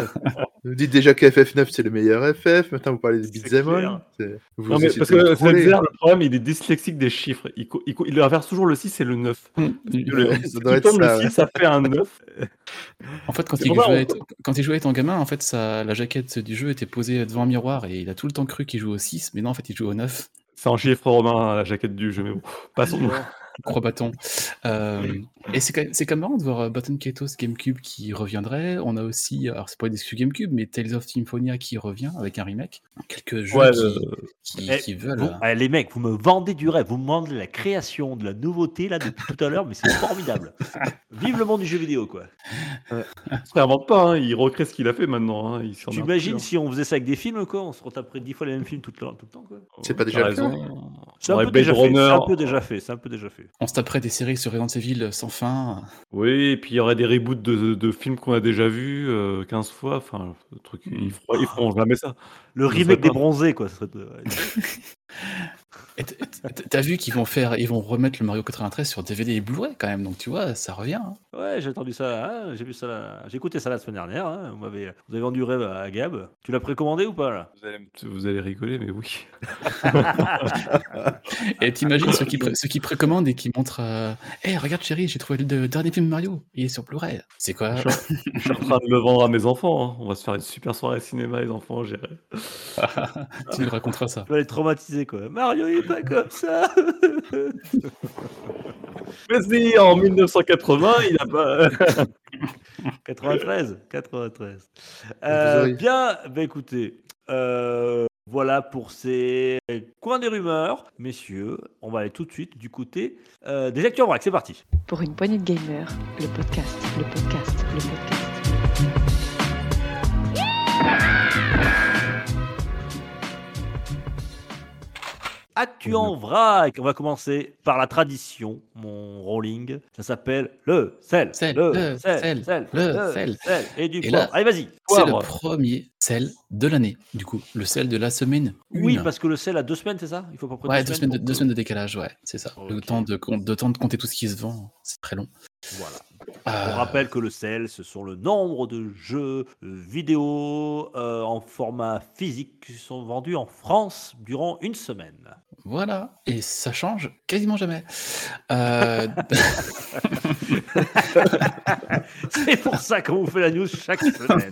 [laughs] Vous dites déjà que FF9 c'est le meilleur FF, maintenant vous parlez de beat'em Non, mais parce que. Setzer, le problème, il est dyslexique des chiffres. Il, il, il inverse toujours le 6 et le 9. Mm. Le, [laughs] Ouais, si ça tu ça, le ouais. 6, ça fait un 9. [laughs] En fait, quand il, ça, jouait on- étant- quand il jouait étant gamin, en fait, sa- la jaquette du jeu était posée devant un miroir et il a tout le temps cru qu'il jouait au 6, mais non, en fait, il joue au 9. C'est en chiffre romain, la jaquette du jeu, mais bon, passons. Croix bâton. Euh, et c'est quand, même- c'est quand même marrant de voir euh, Button Kaitos GameCube qui reviendrait. On a aussi, alors c'est pas une exclu GameCube, mais Tales of Symphonia qui revient avec un remake. Quelques jeux Ouais, qui, qui, Eh, qui veulent. Vous- euh, ah, les mecs, vous me vendez du rêve, vous me vendez la création, de la nouveauté là depuis tout à l'heure, mais c'est formidable. [laughs] Vive le monde du jeu vidéo quoi. Il se réinvente pas, hein, il recrée ce qu'il a fait maintenant. Hein, il s'en Tu a imagines plus, si on faisait ça avec des films quoi, on se retaperait dix fois les mêmes films tout le, tout le temps quoi. hein. C'est pas déjà le cas raison. C'est un, Ouais, fait, c'est Runner. un peu déjà fait, c'est un peu déjà fait. On se taperait des séries sur Resident Evil sans fin. Oui, et puis il y aurait des reboots de, de films qu'on a déjà vus euh, 15 fois. Enfin, le truc, Hmm. ils, feront, ils feront jamais ça. Le remake des bronzés quoi. ça serait- [laughs] T'as vu qu'ils vont faire, ils vont remettre le Mario 93 sur DVD et Blu-ray quand même, donc tu vois, ça revient. hein. Ouais, j'ai entendu ça, hein, j'ai vu ça, là- j'ai écouté ça la semaine dernière. hein, Vous m'avez, vous avez vendu du rêve à Gab. Tu l'as précommandé ou pas là? Vous allez, vous allez rigoler, mais oui. [laughs] Et t'imagines ceux qui, pré- ceux qui précommandent et qui montrent euh, Hey, regarde chérie, j'ai trouvé le de- dernier film Mario, il est sur Blu-ray. C'est quoi? Je suis en train de le vendre à mes enfants. hein. On va se faire une super soirée cinéma, les enfants, j'irai. [laughs] Tu nous raconteras ça. Tu vas les traumatiser quoi. Mario pas comme ça. [laughs] Mais si, en 1980, il a pas. [laughs] 93, 93. Euh, bien, bah écoutez, euh, voilà pour ces coins des rumeurs, messieurs. On va aller tout de suite du côté euh, des acteurs en vrac. C'est parti. Pour une poignée de gamers, le podcast, le podcast, le podcast. Actu en vrac. On va commencer par la tradition, mon rolling. Ça s'appelle le sel. Sel, le le sel, sel, le sel. Et du Et poivre. là, Allez, vas-y. C'est le premier sel de l'année, du coup. Le sel de la semaine. Oui, une. parce que le sel a deux semaines, c'est ça? Il faut pas près Ouais, deux semaines, de, deux semaines de décalage, ouais, c'est ça. Le, temps de temps de compter tout ce qui se vend, c'est très long. Voilà. Euh, On rappelle que le sel, ce sont le nombre de jeux euh, vidéo euh, en format physique qui sont vendus en France durant une semaine. Voilà, et ça change quasiment jamais. Euh, [laughs] C'est pour ça qu'on vous fait la news chaque semaine.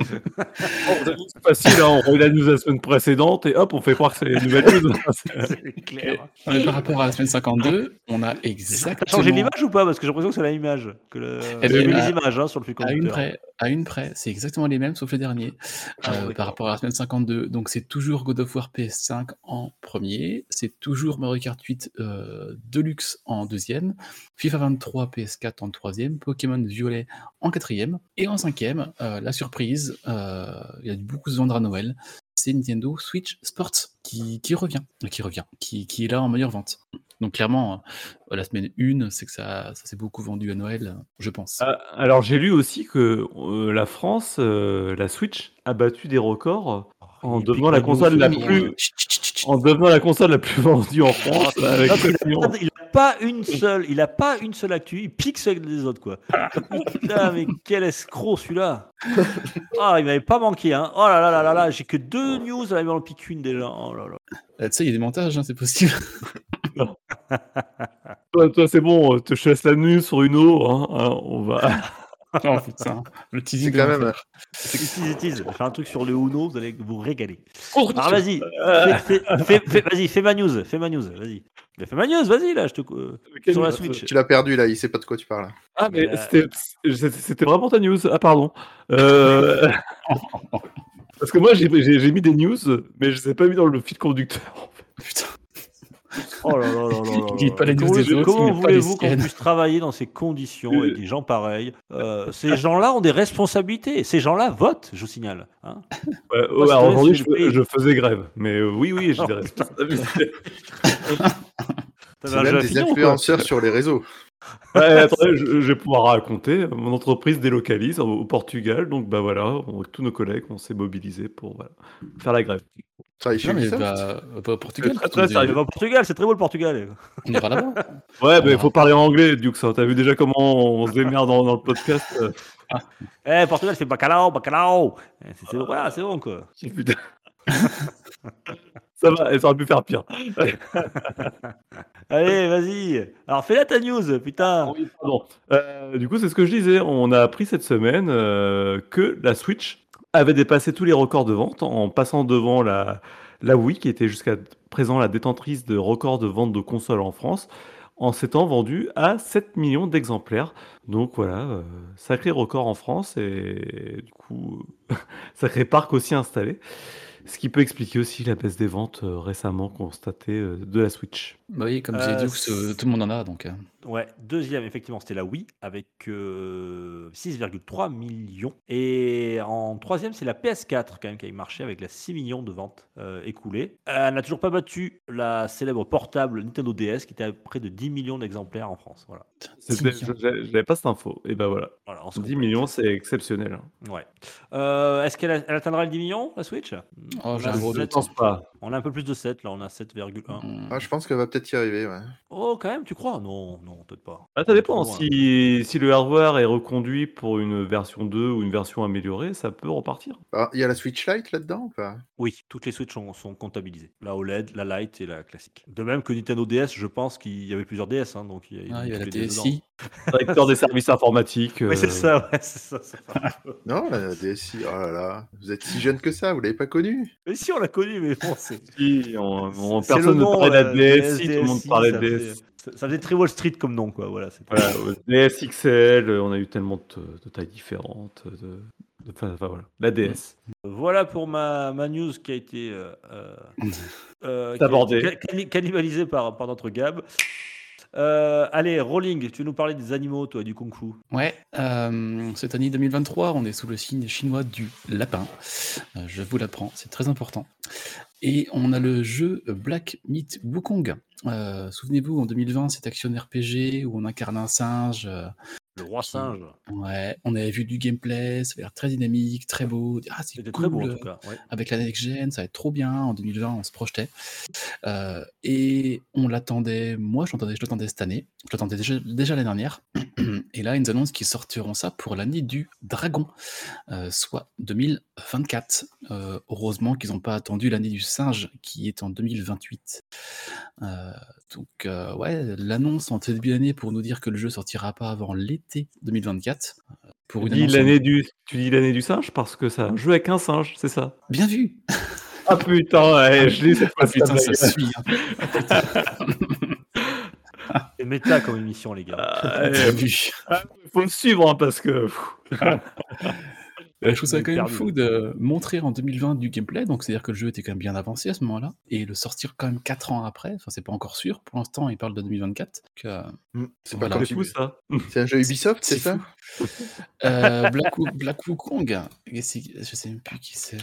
[laughs] C'est facile, hein, on relit la news de la semaine précédente et hop, on fait croire que c'est une nouvelle news. [laughs] C'est clair. par rapport à la semaine 52, on a T'as exactement... changé l'image ou pas? Parce que j'ai l'impression que c'est la même image. Que le... Eh ben, vu à- les images hein, sur le À une près, à une près, c'est exactement les mêmes sauf le dernier [laughs] Ah, euh, par rapport à la semaine 52. Donc c'est toujours God of War PS5 en premier, c'est toujours Mario Kart 8 euh, Deluxe en deuxième, FIFA 23 PS4 en troisième, Pokémon Violet en quatrième. Et en cinquième, euh, la surprise, euh, il y a beaucoup se vendre à Noël. C'est Nintendo Switch Sports qui, qui revient, qui revient, qui, qui est là en meilleure vente. Donc clairement, euh, la semaine 1, c'est que ça, ça s'est beaucoup vendu à Noël, je pense. Ah, alors j'ai lu aussi que euh, la France, euh, la Switch, a battu des records en devenant la console la plus, Chut, chut, chut, chut. En devenant la console la plus vendue en France. Avec sept il, millions. a, il a pas une seule, il a pas une seule actu, il pique celle des autres quoi. Putain, mais quel escroc celui-là. Ah, il m'avait pas manqué hein. Oh là là là là là, j'ai que deux news, là il m'en pique une déjà. Oh là là. Euh, tu sais, il y a des montages, hein, c'est possible. [laughs] Toi, toi, c'est bon, euh, te je te laisse la nuit sur une eau. Hein, hein, on va. [laughs] oh putain, le teasing C'est quand même. Tease, tease. Je fais un truc sur le Uno, vous allez vous régaler. Oh, Alors vas-y, fais, fais- fais- fais- vas-y, fais ma news, fais ma news, vas-y. Mais Fais ma news, vas-y là, je te. euh, sur la Switch. Tu l'as perdu là, il sait pas de quoi tu parles. Ah, mais Euh, c'était- vraiment ta news. Ah, pardon. Euh, [laughs] Parce que moi, j'ai j'ai- j'ai mis des news, mais je les ai pas mis dans le fil conducteur. en fait. Putain. Oh là là là là là Il lit pas les news Comment, des autres, voulez-vous qu'on puisse travailler dans ces conditions avec des gens pareils Euh, Ces gens-là ont des responsabilités. Ces gens-là votent, je vous signale. hein. Ouais, ouais, aujourd'hui, je, faisais grève. Mais euh, oui, oui, j'ai des [laughs] responsabilités. T'avais C'est un même des influenceurs sur les réseaux. Ouais, [laughs] attendez, je, je vais pouvoir raconter. Mon entreprise délocalise au, au Portugal. Donc, bah voilà, on- avec tous nos collègues, on s'est mobilisés pour voilà, faire la grève. Travaille chez Non, mais Ubisoft. bah, pas au Portugal. Très, sérieux. Au Portugal, c'est très beau le Portugal. On ira là-bas. [laughs] Ouais, mais il Ah. faut parler anglais, Duke. ça. T'as vu déjà comment on se démerde dans, dans le podcast euh, [laughs] Eh, Portugal, c'est bacalao, bacalao. Eh, C'est c'est- voilà, c'est bon quoi. putain. Ça va, ça aurait pu faire pire. [laughs] Allez, vas-y. Alors fais-la ta news, putain. Oui, pardon. Euh, du coup, c'est ce que je disais. On a appris cette semaine euh, que la Switch avait dépassé tous les records de vente en passant devant la, la Wii, qui était jusqu'à présent la détentrice de records de vente de consoles en France, en s'étant vendue à 7 millions d'exemplaires. Donc voilà, euh, sacré record en France et du coup, [laughs] sacré parc aussi installé. Ce qui peut expliquer aussi la baisse des ventes euh, récemment constatée euh, de la Switch. Bah oui, comme Euh, j'ai dit, euh, tout le monde en a, donc. euh, Ouais, deuxième, effectivement, c'était la Wii avec euh, 6,3 millions. Et en troisième, c'est la PS4 quand même qui a marché avec la 6 millions de ventes euh, écoulées. Elle n'a toujours pas battu la célèbre portable Nintendo DS qui était à près de 10 millions d'exemplaires en France. Voilà. C'était- 10 Je je n'avais pas cette info. Et ben voilà. voilà on se 10 complète. millions, c'est exceptionnel. hein. Ouais. Euh, Est-ce qu'elle a- elle atteindra les 10 millions, la Switch? Oh, on, j'ai a un gros Je sept- pense pas. On a un peu plus de 7, là, on a 7,1. Hmm. Ah, je pense qu'elle va peut-être y arriver. Ouais. Oh, quand même, tu crois? Non, non, peut-être pas. Ah, ça dépend. Si, si le hardware est reconduit pour une version 2 ou une version améliorée, ça peut repartir. Ah, Il y a la Switch Lite là-dedans ou pas? Oui, toutes les Switch sont, sont comptabilisées. La OLED, la Lite et la classique. De même que Nintendo DS, je pense qu'il y avait plusieurs DS, hein, donc il y a, Ah, il y a la les DS DSI. Directeur des services informatiques. Oui, c'est euh, ça, ouais, c'est ça. Non, la DSI. Oh là là. Vous êtes si jeune que ça, vous l'avez pas connu mais si, on l'a connu, mais bon, c'est. Si, on- personne ne parlait de la euh, DSI, tout le monde DSI, parlait de ça DS. faisait- Ça, ça faisait très Wall Street comme nom, quoi. Voilà, Voilà, euh, DSXL, euh, on a eu tellement de, de tailles différentes. De, de- enfin, enfin, voilà. La DS. Voilà pour ma, ma news qui a été euh, euh, [laughs] euh, qui a Abordée. cannibalisée par, par notre Gab. Euh, allez, Rolling, tu veux nous parler des animaux, toi, du kung fu? Ouais, euh, cette année 2023, on est sous le signe chinois du lapin. Euh, je vous l'apprends, c'est très important. Et on a le jeu Black Myth Wukong. Euh, Souvenez-vous, en 2020, cet action RPG où on incarne un singe. Euh, Le roi singe. ouais, on avait vu du gameplay, ça avait l'air très dynamique, très beau. Ah, c'est cool. très beau, en euh, tout cas. ouais. avec la next gen, ça va être trop bien. En 2020, on se projetait. Euh, et on l'attendait, moi je l'attendais, je l'attendais cette année, je l'attendais déjà, déjà l'année dernière. [clears throat] Et là, ils nous annoncent qu'ils sortiront ça pour l'année du dragon, euh, soit 2024. Euh, heureusement qu'ils n'ont pas attendu l'année du singe, qui est en 2028. Euh, donc, euh, ouais, l'annonce en début d'année pour nous dire que le jeu sortira pas avant l'été 2024. euh, Pour Tu une dis annonce- l'année du, tu dis l'année du singe parce que un jeu avec un singe, c'est ça? Bien vu Ah putain, ouais, je l'ai cette Ah putain, ça suit. hein. C'est méta comme émission, les gars. Ah, vu. faut le suivre hein, parce que. [laughs] Euh, je trouve ça quand même fou de montrer en 2020 du gameplay, donc c'est-à-dire que le jeu était quand même bien avancé à ce moment-là, et le sortir quand même 4 ans après, enfin c'est pas encore sûr, pour l'instant il parle de 2024. donc, euh, Hmm, C'est Voilà. pas fou ça. [laughs] C'est un jeu Ubisoft, c'est ça. [laughs] Euh, Black, Wu- Black Wukong, je sais même plus qui c'est.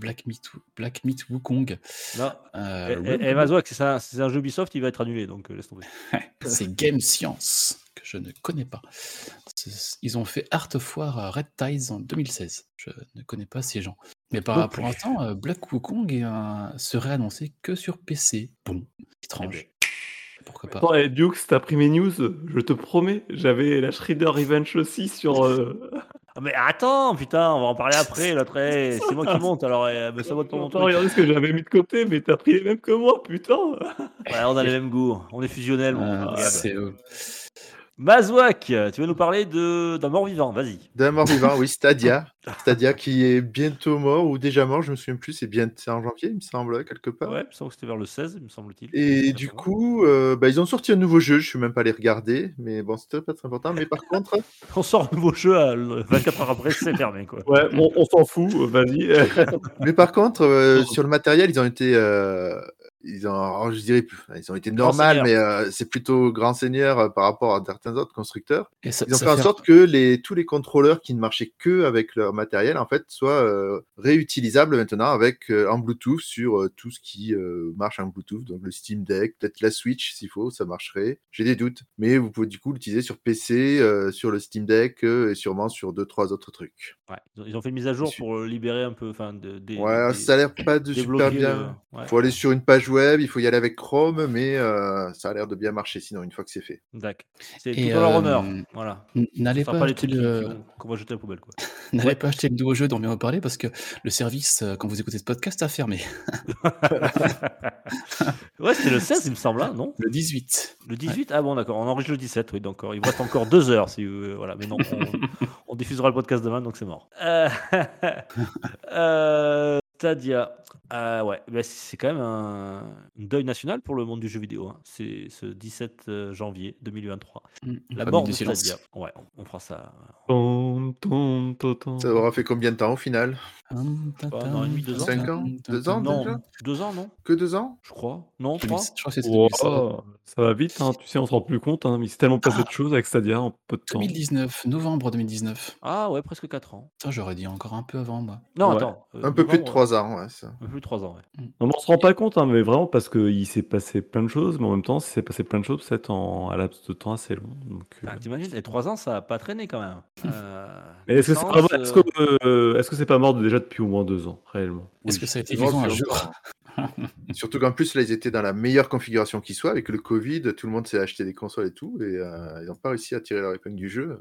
Black Meat, Wu- Black Meat Wukong. Non. Euh, Et, et, et Mazouak, c'est un, jeu Ubisoft, il va être annulé, donc euh, laisse tomber. [laughs] c'est Game Science, je ne connais pas. Ils ont fait Art of War Red Ties en 2016. Je ne connais pas ces gens. Mais par, Non pour l'instant, euh, Black Wukong est un- serait annoncé que sur PC. Bon, étrange. Pourquoi pas Attends, et Dukes, t'as pris mes news Je te promets, j'avais la Shredder Revenge aussi sur. euh, [laughs] Ah, mais attends, putain, on va en parler après. L'autre, [laughs] eh, c'est moi qui monte, alors eh, mais ça mon Attends, truc. regardez ce que j'avais mis de côté, mais t'as pris les mêmes que moi, putain Ouais, on a les mêmes goûts. On est fusionnels, Euh, c'est, euh, Mazouak, tu vas nous parler de- d'un mort-vivant, vas-y. D'un mort vivant, oui, Stadia. [laughs] Stadia qui est bientôt mort ou déjà mort, je me souviens plus, c'est bien c'est en janvier, il me semble, quelque part. Ouais, il me semble que c'était vers le 16, me semble-t-il. Et du coup, euh, bah, ils ont sorti un nouveau jeu, je suis même pas allé regarder, mais bon, c'était pas très important. Mais par contre, [laughs] On sort un nouveau jeu à le- 24 heures après, c'est fermé, quoi. Ouais, bon, on s'en fout, vas-y. [laughs] mais par contre, euh, sur le matériel, ils ont été, euh, ils ont, alors, je dirais, plus- ils ont été Grand normal, seigneur. mais euh, c'est plutôt grand seigneur euh, par rapport à certains autres constructeurs. et ça- Ils ont fait en sorte que les, tous les contrôleurs qui ne marchaient que avec leur matériel, en fait, soient euh, réutilisables maintenant avec euh, en Bluetooth sur euh, tout ce qui euh, marche en Bluetooth, donc le Steam Deck, peut-être la Switch s'il faut, ça marcherait. J'ai des doutes, mais vous pouvez du coup l'utiliser sur PC, euh, sur le Steam Deck euh, et sûrement sur deux trois autres trucs. Ouais, ils ont- fait une mise à jour pour libérer un peu, enfin, de, des. Ouais, des- ça a l'air pas de super bien. ouais, Il faut aller sur une page web, il faut y aller avec Chrome, mais euh, ça a l'air de bien marcher sinon une fois que c'est fait. D'accord. C'est tout leur euh, honneur. Voilà. N'allez pas, pas les acheter le... qu'on va jeter la poubelle, quoi. [laughs] n'allez Ouais. pas acheter le nouveau jeu dont on vient de parler parce que le service, euh, quand vous écoutez ce podcast, a fermé. [laughs] ouais, c'était le 16, il me semble, hein, non? Le 18. Le 18 Ah bon, d'accord. On enregistre le 17, oui. Donc, euh, il reste encore deux heures. Si vous- voilà, mais non, on, [laughs] on diffusera le podcast demain, donc c'est mort. Euh, euh, Stadia. Euh, c'est quand même un deuil national pour le monde du jeu vidéo. Hein. C'est ce 17 euh, janvier 2023. Mmh, la mort de Stadia. Ouais, on, on, prend ça. Ça aura fait combien de temps au final? Un demi, deux ans. Cinq ans? Deux ans non, déjà? Deux ans, non? Que deux ans? Je crois. Non, Je crois que wow. ça. ça va vite, hein. tu sais, on se rend plus compte. Hein. Mais c'est tellement passé ah. de choses avec Stadia en peu de temps. 2019, novembre 2019. Ah ouais, presque quatre ans. Putain, j'aurais dit encore un peu avant, moi. Non, attends. Euh, un peu plus de trois 3 ans. Un peu plus de 3 ans, mm. on se rend pas compte, hein, mais vraiment parce qu'il s'est passé plein de choses, mais en même temps, s'est passé plein de choses, peut-être en un laps de temps assez long. Donc, euh... Ah, t'imagines, les 3 ans, ça a pas traîné quand même. [laughs] Euh, est-ce, que euh, euh, est-ce, que, c'est pas, mort déjà depuis au moins 2 ans, réellement? Est-ce que ça a été vivant un jour? [laughs] [laughs] Surtout qu'en plus, là, ils étaient dans la meilleure configuration qui soit. Avec le Covid, tout le monde s'est acheté des consoles et tout. Et ils n'ont pas réussi à tirer leur épingle du jeu.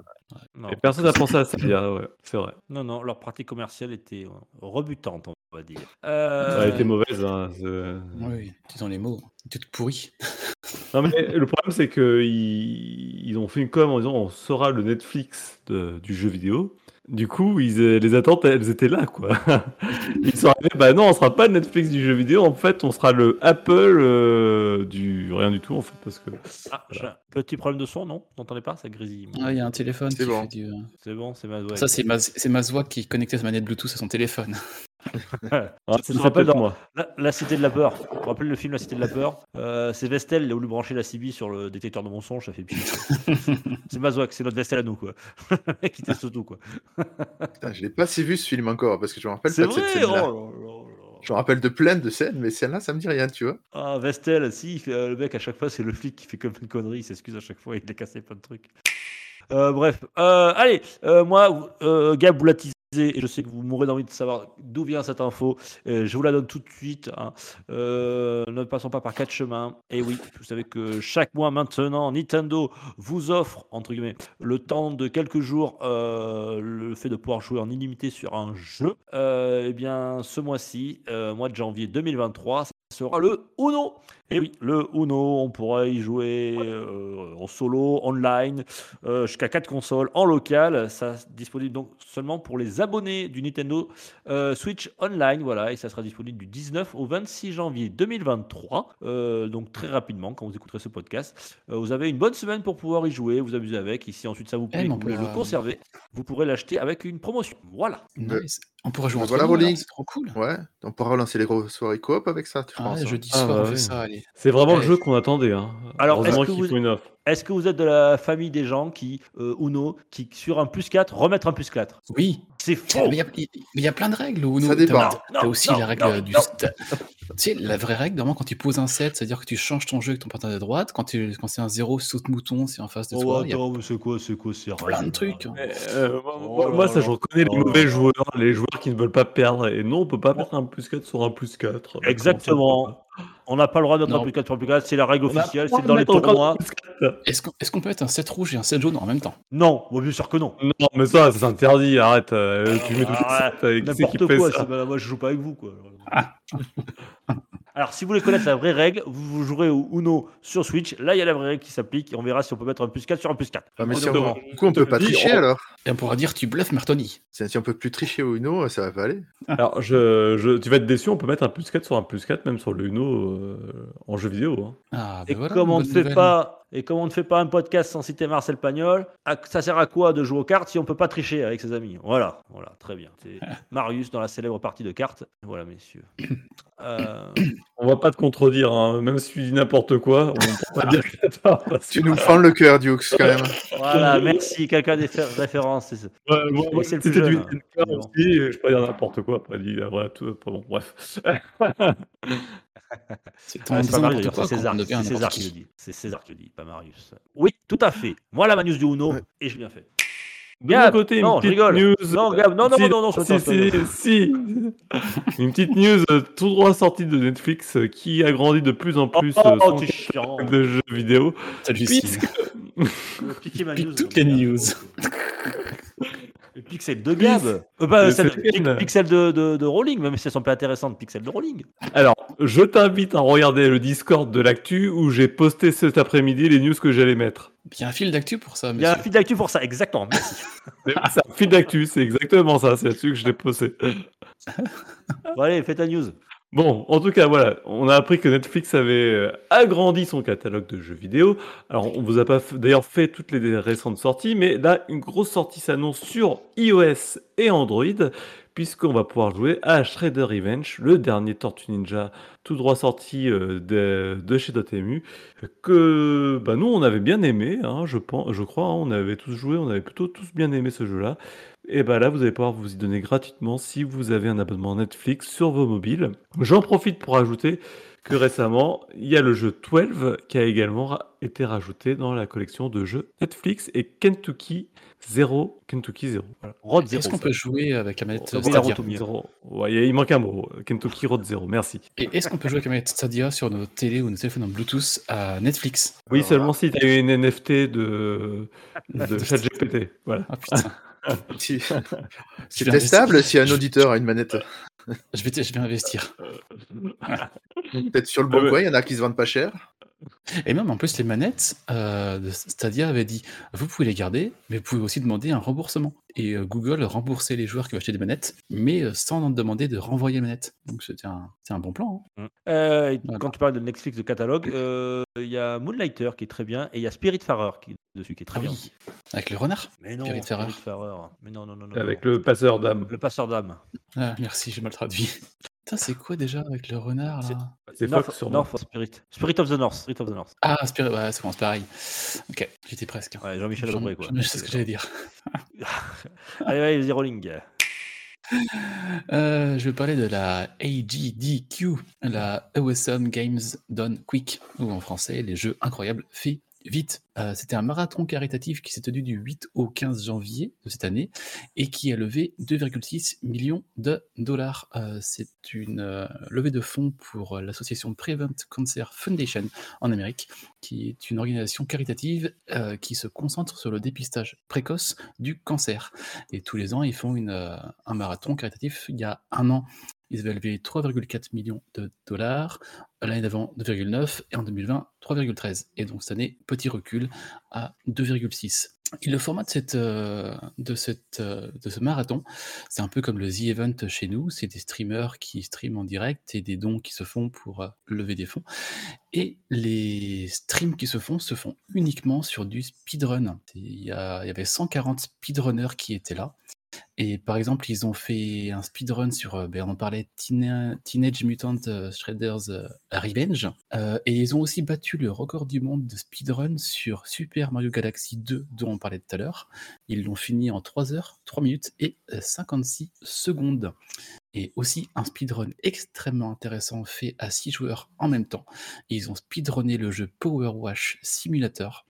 Personne n'a pensé à ça. ouais, c'est vrai. Non, non, leur pratique commerciale était rebutante on va dire. Ça Euh, a été mauvaise. hein, c'est- Oui, disons les mots. Tout pourri. [laughs] Non, mais le problème, c'est qu'ils ils ont fait une com en disant on sera le Netflix de- du jeu vidéo. Du coup, ils, euh, les attentes, elles étaient là, quoi. [laughs] Ils sont arrivés, bah non, on sera pas le Netflix du jeu vidéo, en fait, on sera le Apple euh, du rien du tout, en fait, parce que. ah, petit problème de son, non? Vous n'entendez pas? Ça grésille. Ah, il y a un téléphone C'est qui bon. fait du... C'est bon, c'est ma ouais. Ça, c'est ma, c'est ma voix qui connectait sa manette Bluetooth à son téléphone. Ah, Ça rappelle dans- moi. La, la Cité de la Peur. Vous vous rappelez le film La Cité de la Peur Euh, C'est Vestel, il a voulu brancher la CB sur le détecteur de mensonges, ça fait pire. [laughs] c'est Mazouak, c'est notre Vestel à nous, quoi. le [laughs] mec qui teste tout, quoi. Putain, je l'ai pas assez vu ce film encore parce que je me rappelle pas de cette vrai oh là. Je me rappelle de plein de scènes, mais celle-là, ça me dit rien, tu vois. Ah, Vestel, si, il fait- euh, le mec, à chaque fois, c'est le flic qui fait comme une connerie, il s'excuse à chaque fois, il a cassé plein de trucs. Euh, bref, Euh, allez, euh, moi, euh, Gab, vous et je sais que vous mourrez d'envie de savoir d'où vient cette info. Euh, je vous la donne tout de suite. hein. Euh, ne passons pas par quatre chemins. Et oui, vous savez que chaque mois maintenant, Nintendo vous offre, entre guillemets, le temps de quelques jours, euh, le fait de pouvoir jouer en illimité sur un jeu. Euh, eh bien, ce mois-ci, mois de janvier 2023, sera le Uno. Et oui, le Uno, on pourra y jouer euh, en solo, online, euh, jusqu'à 4 consoles, en local. Ça sera disponible donc seulement pour les abonnés du Nintendo euh, Switch Online. Voilà, et ça sera disponible du 19 au 26 janvier 2023. Euh, donc très rapidement, quand vous écouterez ce podcast. Euh, vous avez une bonne semaine pour pouvoir y jouer, vous amuser avec. Ici, ensuite, ça vous plaît, Eh, que on vous le conserver, vous pourrez l'acheter avec une promotion. Voilà. Nice. On pourra jouer Ben entre voilà, Rolling. c'est trop cool. Ouais, on pourra relancer les grosses soirées coop avec ça, tu Ah, penses hein jeudi Ah, soir, bah on fait oui. ça, allez. C'est vraiment le jeu qu'on attendait. Hein. Alors, Heureusement est-ce que qu'ils vous- font une offre. Est-ce que vous êtes de la famille des gens qui, euh, Uno, qui sur un plus 4, remettre un plus 4 Oui, C'est faux mais il y a- y, a plein de règles. Ou Ça dépend. T'as, aussi non, la règle non, du. non. Tu sais, la vraie règle, normalement, quand tu poses un 7, c'est-à-dire que tu changes ton jeu avec ton partenaire de droite. Quand, tu, quand c'est un 0, saute mouton, c'est en face de Oh, toi. Il y a attends, mais c'est quoi, c'est quoi, c'est plein de trucs. hein. Euh, moi, Oh moi- ça, je reconnais Oh les là mauvais joueurs, les joueurs qui ne veulent pas perdre. Et non, on peut pas mettre un plus 4 sur un plus 4. Exactement. On n'a pas le droit de mettre un plus 4 sur un plus 4, c'est la règle officielle, c'est dans les tournois. encore un plus 4. Est-ce qu'on, peut mettre un 7 rouge et un 7 jaune en même temps? Non, bon, bien sûr que non. Non, mais ça, ça s'interdit. Arrête. euh, tu mets tout Ah, c'est qui N'importe fait quoi, ça c'est- bah, moi je joue pas avec vous. Quoi. Alors, si vous voulez connaître la vraie règle, vous, vous jouerez au Uno sur Switch. Là, il y a la vraie règle qui s'applique et on verra si on peut mettre un plus 4 sur un plus 4. Ah, mais si on, du coup, on peut pas tricher on- alors Et on pourra dire tu bluffes Martoni. Si on peut plus tricher au Uno, ça va pas aller. [laughs] Alors, je, je- tu vas être déçu, on peut mettre un plus 4 sur un plus 4, même sur le Uno euh, en jeu vidéo. hein. Ah, Et ben voilà, comme on ne fait nouvelle. pas et comme on ne fait pas un podcast sans citer Marcel Pagnol, à- ça sert à quoi de jouer aux cartes si on peut pas tricher avec ses amis? Voilà, voilà, très bien. C'est [laughs] Marius dans la célèbre partie de cartes. Voilà, messieurs. [coughs] Euh, On va pas te contredire, hein, même si tu dis n'importe quoi, on peut pas dire que parce [laughs] Tu que- nous fends le cœur, Dukes, quand même. voilà, merci. Quelqu'un des fé- références. c'est. Ouais, c'est le du Nintendo mais bon. aussi, je peux pas dire n'importe quoi, après, dit, voilà, tout, bon, bref. [laughs] C'est Ah, pas Marius, c'est César, qui le dit. C'est César qui le dit, pas Marius. Oui, tout à fait. Moi, la Manus du Uno, Ouais. et je bien fait. Gab, côté, non, je rigole. news. Non, Gab, non, non, Si, non, non, si, attends, si, attends. si. Une petite news euh, tout droit sortie de Netflix euh, qui a grandi de plus en plus Oh, euh, oh, de jeux vidéo. Salut, Puisque [laughs] toutes les news. [laughs] Le Pixel de Gab. Euh, pas, Mais celle- c'est lequel Pic- Pixel de, de, de Rolling, même si elles sont pas intéressantes, Pixel de Rolling. Alors, je t'invite à regarder le Discord de l'actu où j'ai posté cet après-midi les news que j'allais mettre. Il y a un fil d'actu pour ça, Il y a un fil d'actu pour ça, exactement. Merci. [laughs] C'est un fil d'actu, c'est exactement ça, c'est là-dessus que je l'ai posté. Bon, allez, fais ta news. Bon, en tout cas, voilà, on a appris que Netflix avait euh, agrandi son catalogue de jeux vidéo. Alors, on vous a pas d'ailleurs fait toutes les récentes sorties, mais là, une grosse sortie s'annonce sur iOS et Android, puisqu'on va pouvoir jouer à Shredder Revenge, le dernier Tortue Ninja tout droit sorti euh, de, chez Dotemu, que bah, nous, on avait bien aimé, hein, je crois, hein, on avait tous joué, on avait plutôt tous bien aimé ce jeu-là. Et bah là, vous allez pouvoir vous y donner gratuitement si vous avez un abonnement Netflix sur vos mobiles. J'en profite pour ajouter que récemment, il y a le jeu 12 qui a également été rajouté dans la collection de jeux Netflix et Kentucky 0. Kentucky 0. Voilà. Road Est-ce 0. qu'on peut jouer avec la manette Oh, Stadia. Ouais, il manque un mot. Kentucky Road 0. Merci. Et est-ce qu'on peut jouer avec la manette Stadia sur nos télés ou nos téléphones en Bluetooth à Netflix? Oui, Alors, seulement si tu as une NFT de, de [laughs] ChatGPT. Voilà. Ah putain, [laughs] Si- [laughs] C'est testable si un auditeur a une manette. je vais, je vais investir. Peut-être sur le bon Ah ouais. coin, il y en a qui se vendent pas cher. Et même en plus, les manettes euh, de Stadia avaient dit vous pouvez les garder, mais vous pouvez aussi demander un remboursement. Et euh, Google remboursait les joueurs qui acheté des manettes, mais euh, sans en demander de renvoyer les manettes. Donc c'était un, c'est un bon plan. hein. Euh, et Voilà. Quand tu parles de Netflix de catalogue, euh, il y a Moonlighter qui est très bien et il y a Spiritfarer qui est dessus qui est très Ah bien. oui, avec le renard. Mais non, Spiritfarer. Spiritfarer. Mais non, non, non, non. Avec non. le passeur d'âme. le passeur d'âme. Ah, merci, j'ai mal traduit. Putain, c'est quoi déjà avec le renard C'est- là C'est North- Fox sur North Spirit. Spirit of the North. Spirit of the North. Ah, Spirit, ouais, c'est bon, c'est pareil. Ok, j'étais presque. Ouais, Jean-Michel Jean- Lebré, quoi. Je sais ce que j'allais dire. Allez, [laughs] allez, vas-y, Rolling. Euh, je vais parler de la AGDQ, la Awesome Games Done Quick, ou en français, les jeux incroyables faits vite. Euh, C'était un marathon caritatif qui s'est tenu du 8 au 15 janvier de cette année et qui a levé 2,6 millions de dollars. Euh, C'est une euh, levée de fonds pour l'association Prevent Cancer Foundation en Amérique, qui est une organisation caritative qui se concentre sur le dépistage précoce du cancer. Et tous les ans, ils font un marathon caritatif. Il y a un an, ils avaient levé 3,4 millions de dollars. L'année d'avant, 2,9 et en 2020, 3,13. Et donc cette année, petit recul à 2,6. Et le format de, cette, euh, de, cette, euh, de ce marathon, c'est un peu comme le The Event chez nous. C'est des streamers qui streament en direct et des dons qui se font pour euh, lever des fonds. Et les streams qui se font se font uniquement sur du speedrun. Il y, il y avait 140 speedrunners qui étaient là. Et par exemple, ils ont fait un speedrun sur, euh, ben, on parlait, Teen- Teenage Mutant euh, Shredders euh, Revenge. Et ils ont aussi battu le record du monde de speedrun sur Super Mario Galaxy 2, dont on parlait tout à l'heure. Ils l'ont fini en 3 heures, 3 minutes et euh, 56 secondes. Et aussi un speedrun extrêmement intéressant fait à 6 joueurs en même temps. Ils ont speedrunné le jeu Power Wash Simulator.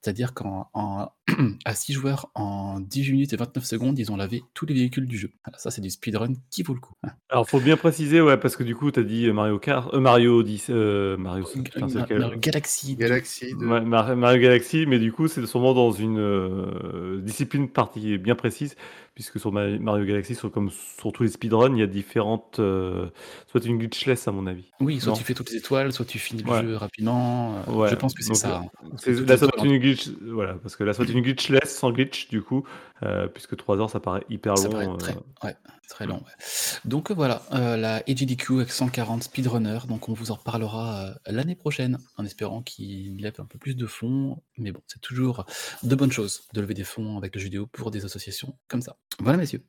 C'est-à-dire qu'en en- [clears throat] à 6 joueurs, en 18 minutes et 29 secondes, ils ont lavé tous les véhicules du jeu. Voilà, ça, c'est du speedrun qui vaut le coup. hein. Alors, faut bien préciser, ouais, parce que du coup, tu as dit Mario Kart, euh, Mario 10, euh, Mario, putain, c'est lequel? Mario Galaxy 2. Galaxy de... Ouais, Mar- Mario Galaxy, mais du coup, c'est sûrement dans une euh, discipline partie bien précise, puisque sur Ma- Mario Galaxy, sur, comme sur tous les speedruns, il y a différentes. euh, soit une glitchless, à mon avis. Oui, soit Non. tu fais toutes les étoiles, soit tu finis le Ouais. jeu rapidement. euh, Ouais, Je pense que c'est ça. hein. C'est- Tout Là, est ça doit être dans- une glitch, voilà, parce que doit être une glitchless sans glitch, du coup, euh, puisque 3 heures, ça paraît hyper Ça long. paraît euh, très, ouais, très long. ouais. Donc euh, voilà, euh, la AGDQ avec 140 speedrunners. Donc on vous en reparlera l'année prochaine, en espérant qu'il lève un peu plus de fonds. Mais bon, c'est toujours de bonnes choses de lever des fonds avec le jeu vidéo pour des associations comme ça. Voilà, messieurs.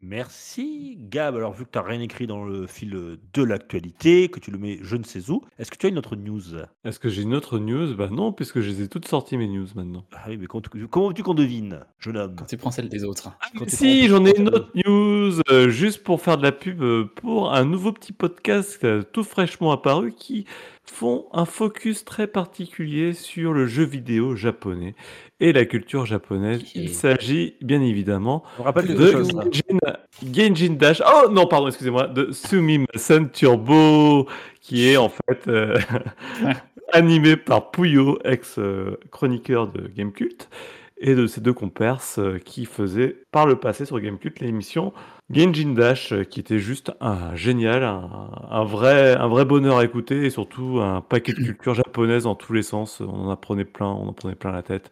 Merci Gab. Alors vu que tu n'as rien écrit dans le fil de l'actualité, que tu le mets je ne sais où, est-ce que tu as une autre news? Est-ce que j'ai une autre news? Bah non, puisque je les ai toutes sorties, mes news, maintenant. Ah oui, mais comment, tu- comment veux-tu qu'on devine, jeune homme? Quand tu prends celle des autres. Quand tu Si, j'en ai une autre news, euh, juste pour faire de la pub euh, pour un nouveau petit podcast euh, tout fraîchement apparu qui font un focus très particulier sur le jeu vidéo japonais et la culture japonaise. Il s'agit bien évidemment rappelle de chose. là. Genjin, Genjin Dash. Oh non, pardon, excusez-moi, de Sumimasen Turbo, qui est en fait euh, [laughs] animé par Puyo, ex-chroniqueur de Gamecult, et de ses deux compères euh, qui faisaient par le passé sur Gamecult l'émission Genjin Dash, euh, qui était juste un génial, un, un vrai, un vrai bonheur à écouter, et surtout un paquet de culture japonaise dans tous les sens. On en apprenait plein, on en prenait plein la tête.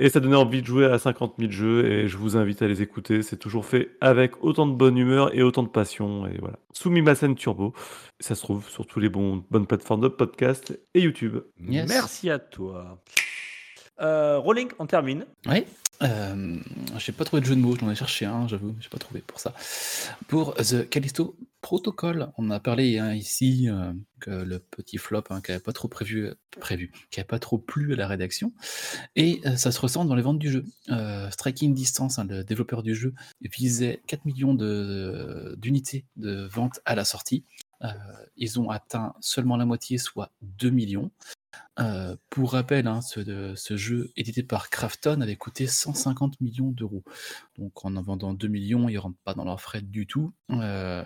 Et ça donnait envie de jouer à 50 000 jeux et je vous invite à les écouter. C'est toujours fait avec autant de bonne humeur et autant de passion. Et voilà. Sumimasen Turbo. Ça se trouve sur tous les bons, bonnes plateformes de podcast et YouTube. Yes. Merci à toi. Euh, Rolling, on termine. Oui. Euh, j'ai pas trouvé de jeu de mots, j'en ai cherché un, j'avoue, j'ai pas trouvé pour ça. Pour The Callisto Protocol, on a parlé hein, ici euh, que le petit flop hein, qui avait pas trop prévu, prévu, qui avait pas trop plu à la rédaction, et euh, ça se ressent dans les ventes du jeu. Euh, Striking Distance, hein, le développeur du jeu, visait 4 millions de- d'unités de vente à la sortie. Euh, ils ont atteint seulement la moitié, soit 2 millions. Euh, pour rappel, hein, ce, de- ce jeu édité par Krafton avait coûté 150 millions d'euros. Donc en en vendant 2 millions, ils ne rentrent pas dans leurs frais du tout. Euh,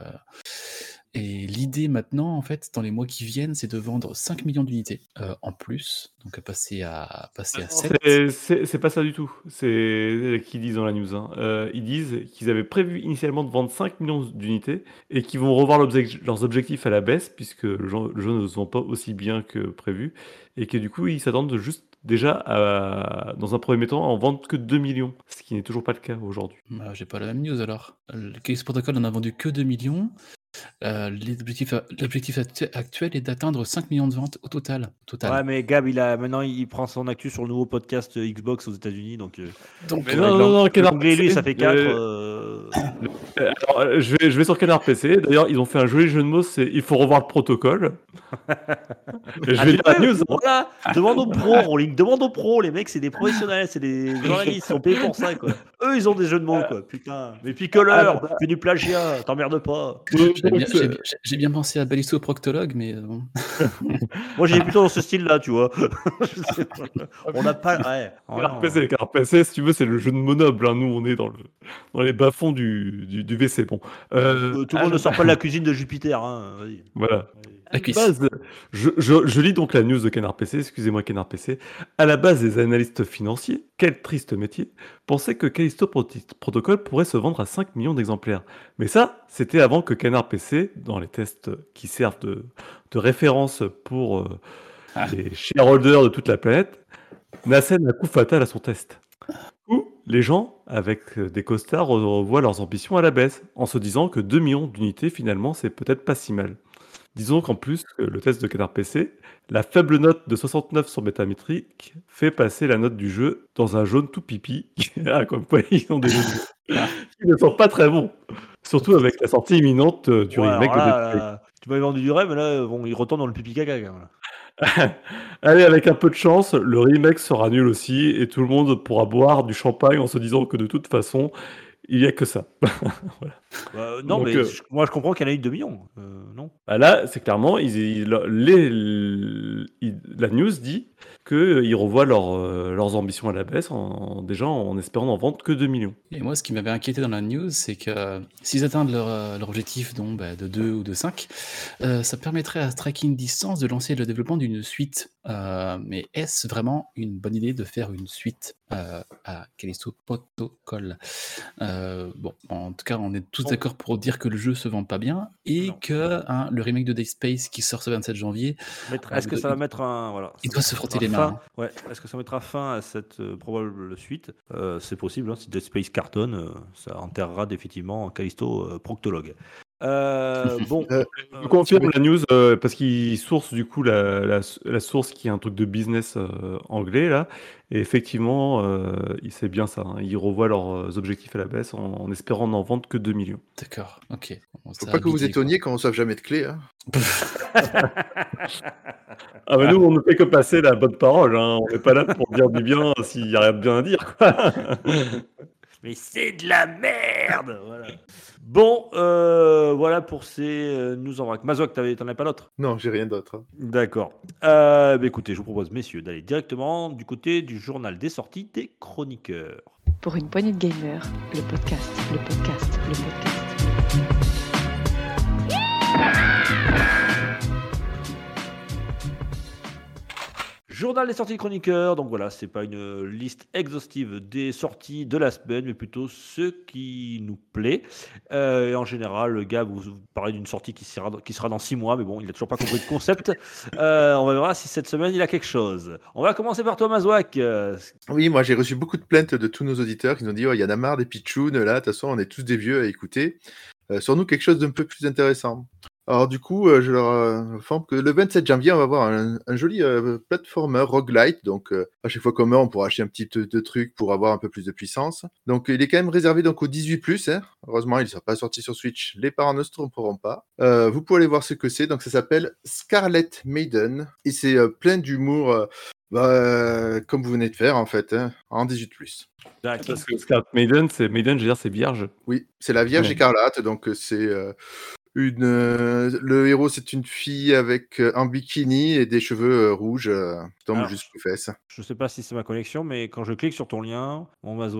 et l'idée maintenant, en fait, dans les mois qui viennent, c'est de vendre 5 millions d'unités euh, en plus, donc à passer à, passer à 7. C'est- pas ça du tout. C'est qu'ils disent dans la news. hein. Euh, ils disent qu'ils avaient prévu initialement de vendre 5 millions d'unités et qu'ils vont revoir leurs objectifs à la baisse puisque le jeu, le jeu ne se vend pas aussi bien que prévu et que du coup ils s'attendent de juste déjà à, dans un premier temps à en vendre que 2 millions, ce qui n'est toujours pas le cas aujourd'hui. Bah, J'ai pas la même news alors. Le Case Protocol en a vendu que 2 millions. Euh, L'objectif l'objectif actu- actuel est d'atteindre 5 millions de ventes au total. total. Ouais, mais Gab, il a maintenant il prend son actu sur le nouveau podcast euh, Xbox aux États-Unis, donc. euh, Donc, Mais avec non, non, non, lui, ça fait 4. euh, Alors, euh, je, vais, je vais sur Canard PC. D'ailleurs, ils ont fait un joli jeu de mots. C'est il faut revoir le protocole. [laughs] Je vais lire la news. hein. Voilà, demande aux pros, Rolling, demande aux pros, les mecs, c'est des professionnels, c'est des journalistes, ils sont payés pour ça, quoi. Eux, ils ont des jeux de mots, quoi, putain. Mais picoleur, fais du plagiat, t'emmerdes pas. j'ai bien, Donc, j'ai bien- j'ai bien pensé à Balisto Proctologue, mais euh, bon. [laughs] Moi, j'ai plutôt dans ce style-là, tu vois. Je sais pas. On n'a pas. Ouais. Canard PC, Canard PC, si tu veux, c'est le jeu de mots noble. hein. Nous, on est dans, le, dans les bas-fonds du, du, du WC. Bon. Euh, Euh, tout le monde ne sort pas de la cuisine de Jupiter, hein. Voilà. La cuisse. base, je, je- je lis donc la news de Canard PC, excusez-moi Canard PC. À la base, des analystes financiers, quel triste métier, pensaient que Callisto Protocol pourrait se vendre à 5 millions d'exemplaires. Mais ça, c'était avant que Canard PC, dans les tests qui servent de, de référence pour euh, Ah. les shareholders de toute la planète, n'assène un coup fatal à son test. Les gens, avec euh, des costards, revoient leurs ambitions à la baisse, en se disant que 2 millions d'unités, finalement, c'est peut-être pas si mal. Disons qu'en plus, que le test de Canard PC, la faible note de 69 sur Metametric fait passer la note du jeu dans un jaune tout pipi. [laughs] ah, comme quoi, ils ont des jeux [laughs] qui ne sont pas très bons. Surtout avec la sortie imminente euh, du Ouais, remake de là, tu m'avais vendu du rêve, mais là, bon, il retombe dans le pipi caca. quand même. [laughs] Allez, avec un peu de chance, le remake sera nul aussi et tout le monde pourra boire du champagne en se disant que de toute façon, il n'y a que ça. [laughs] Bah, non, Donc, mais euh, je- moi, je comprends qu'il y en a eu 2 millions. Euh, non? Bah là, c'est clairement, ils, ils- les- la news dit qu'ils revoient euh, leurs ambitions à la baisse, en, déjà en espérant n'en vendre que 2 millions. Et moi, ce qui m'avait inquiété dans la news, c'est que euh, s'ils atteignent leur, euh, leur objectif donc, bah, de 2 ou de 5, euh, ça permettrait à Striking Distance de lancer le développement d'une suite. Euh, mais est-ce vraiment une bonne idée de faire une suite euh, à Callisto Protocol? Euh, Bon, en tout cas, on est tous Bon. d'accord pour dire que le jeu se vend pas bien et Non. que hein, le remake de Dead Space qui sort ce 27 janvier, Est-ce que ça va mettre un. Voilà, il doit se frotter les mains. hein. Ouais, est-ce que ça mettra fin à cette probable suite? C'est possible, hein, si Dead Space cartonne, ça enterrera définitivement Callisto Proctologue. Euh, [laughs] bon, Euh, Je confirme la news euh, parce qu'ils sourcent du coup la, la- la source qui est un truc de business euh, anglais là. Et effectivement, euh, il- c'est bien ça. hein. Ils revoient leurs euh, objectifs à la baisse en, en espérant n'en vendre que 2 millions. D'accord, ok. Bon, Faut pas que vous bité, quoi. étonniez quand on ne sauve jamais de clé. hein. [laughs] Ah bah nous, on ne fait que passer la bonne parole. hein. On n'est pas là pour dire du bien s'il n'y a rien de bien à dire. [laughs] mais c'est de la merde voilà. Bon, euh, voilà pour ces euh, news en vrac. T'avais- t'en as pas d'autres? Non, j'ai rien d'autre. hein. D'accord. Euh, bah écoutez, je vous propose, messieurs, d'aller directement du côté du journal des sorties des chroniqueurs. Pour une poignée de gamers, le podcast, le podcast, le podcast. Journal des sorties chroniqueurs, donc voilà, c'est pas une liste exhaustive des sorties de la semaine, mais plutôt ce qui nous plaît. Euh, et en général, le gars vous parlez d'une sortie qui sera, qui sera dans six mois, mais bon, il a toujours pas compris le concept. [laughs] Euh, on voir si cette semaine il a quelque chose. On va commencer par toi, Mazouak. Oui, moi j'ai reçu beaucoup de plaintes de tous nos auditeurs qui nous ont dit Oh, il y en a marre des pitchounes, là, de toute façon, on est tous des vieux à écouter. Euh, sur nous, quelque chose d'un peu plus intéressant. Alors, du coup, euh, je leur euh, informe que le 27 janvier, on va avoir un, un joli euh, platformer roguelite. Donc, euh, à chaque fois qu'on meurt, on pourra acheter un petit peu de trucs pour avoir un peu plus de puissance. Donc, il est quand même réservé donc, aux 18. Hein. Heureusement, il ne sera pas sorti sur Switch. Les parents ne se tromperont pas. Euh, vous pouvez aller voir ce que c'est. Donc, ça s'appelle Scarlet Maiden. Et c'est euh, plein d'humour. euh, bah, euh, comme vous venez de faire en fait, hein, en 18 D'accord. Parce que Scarlet Maiden, c'est Maiden, je veux dire, c'est vierge. Oui, c'est la Vierge Ouais. écarlate, donc euh, c'est euh, une. euh, le héros, c'est une fille avec euh, un bikini et des cheveux euh, rouges euh, qui tombent Alors, jusqu'aux fesses. Je sais pas si c'est ma connexion, mais quand je clique sur ton lien, mon euh,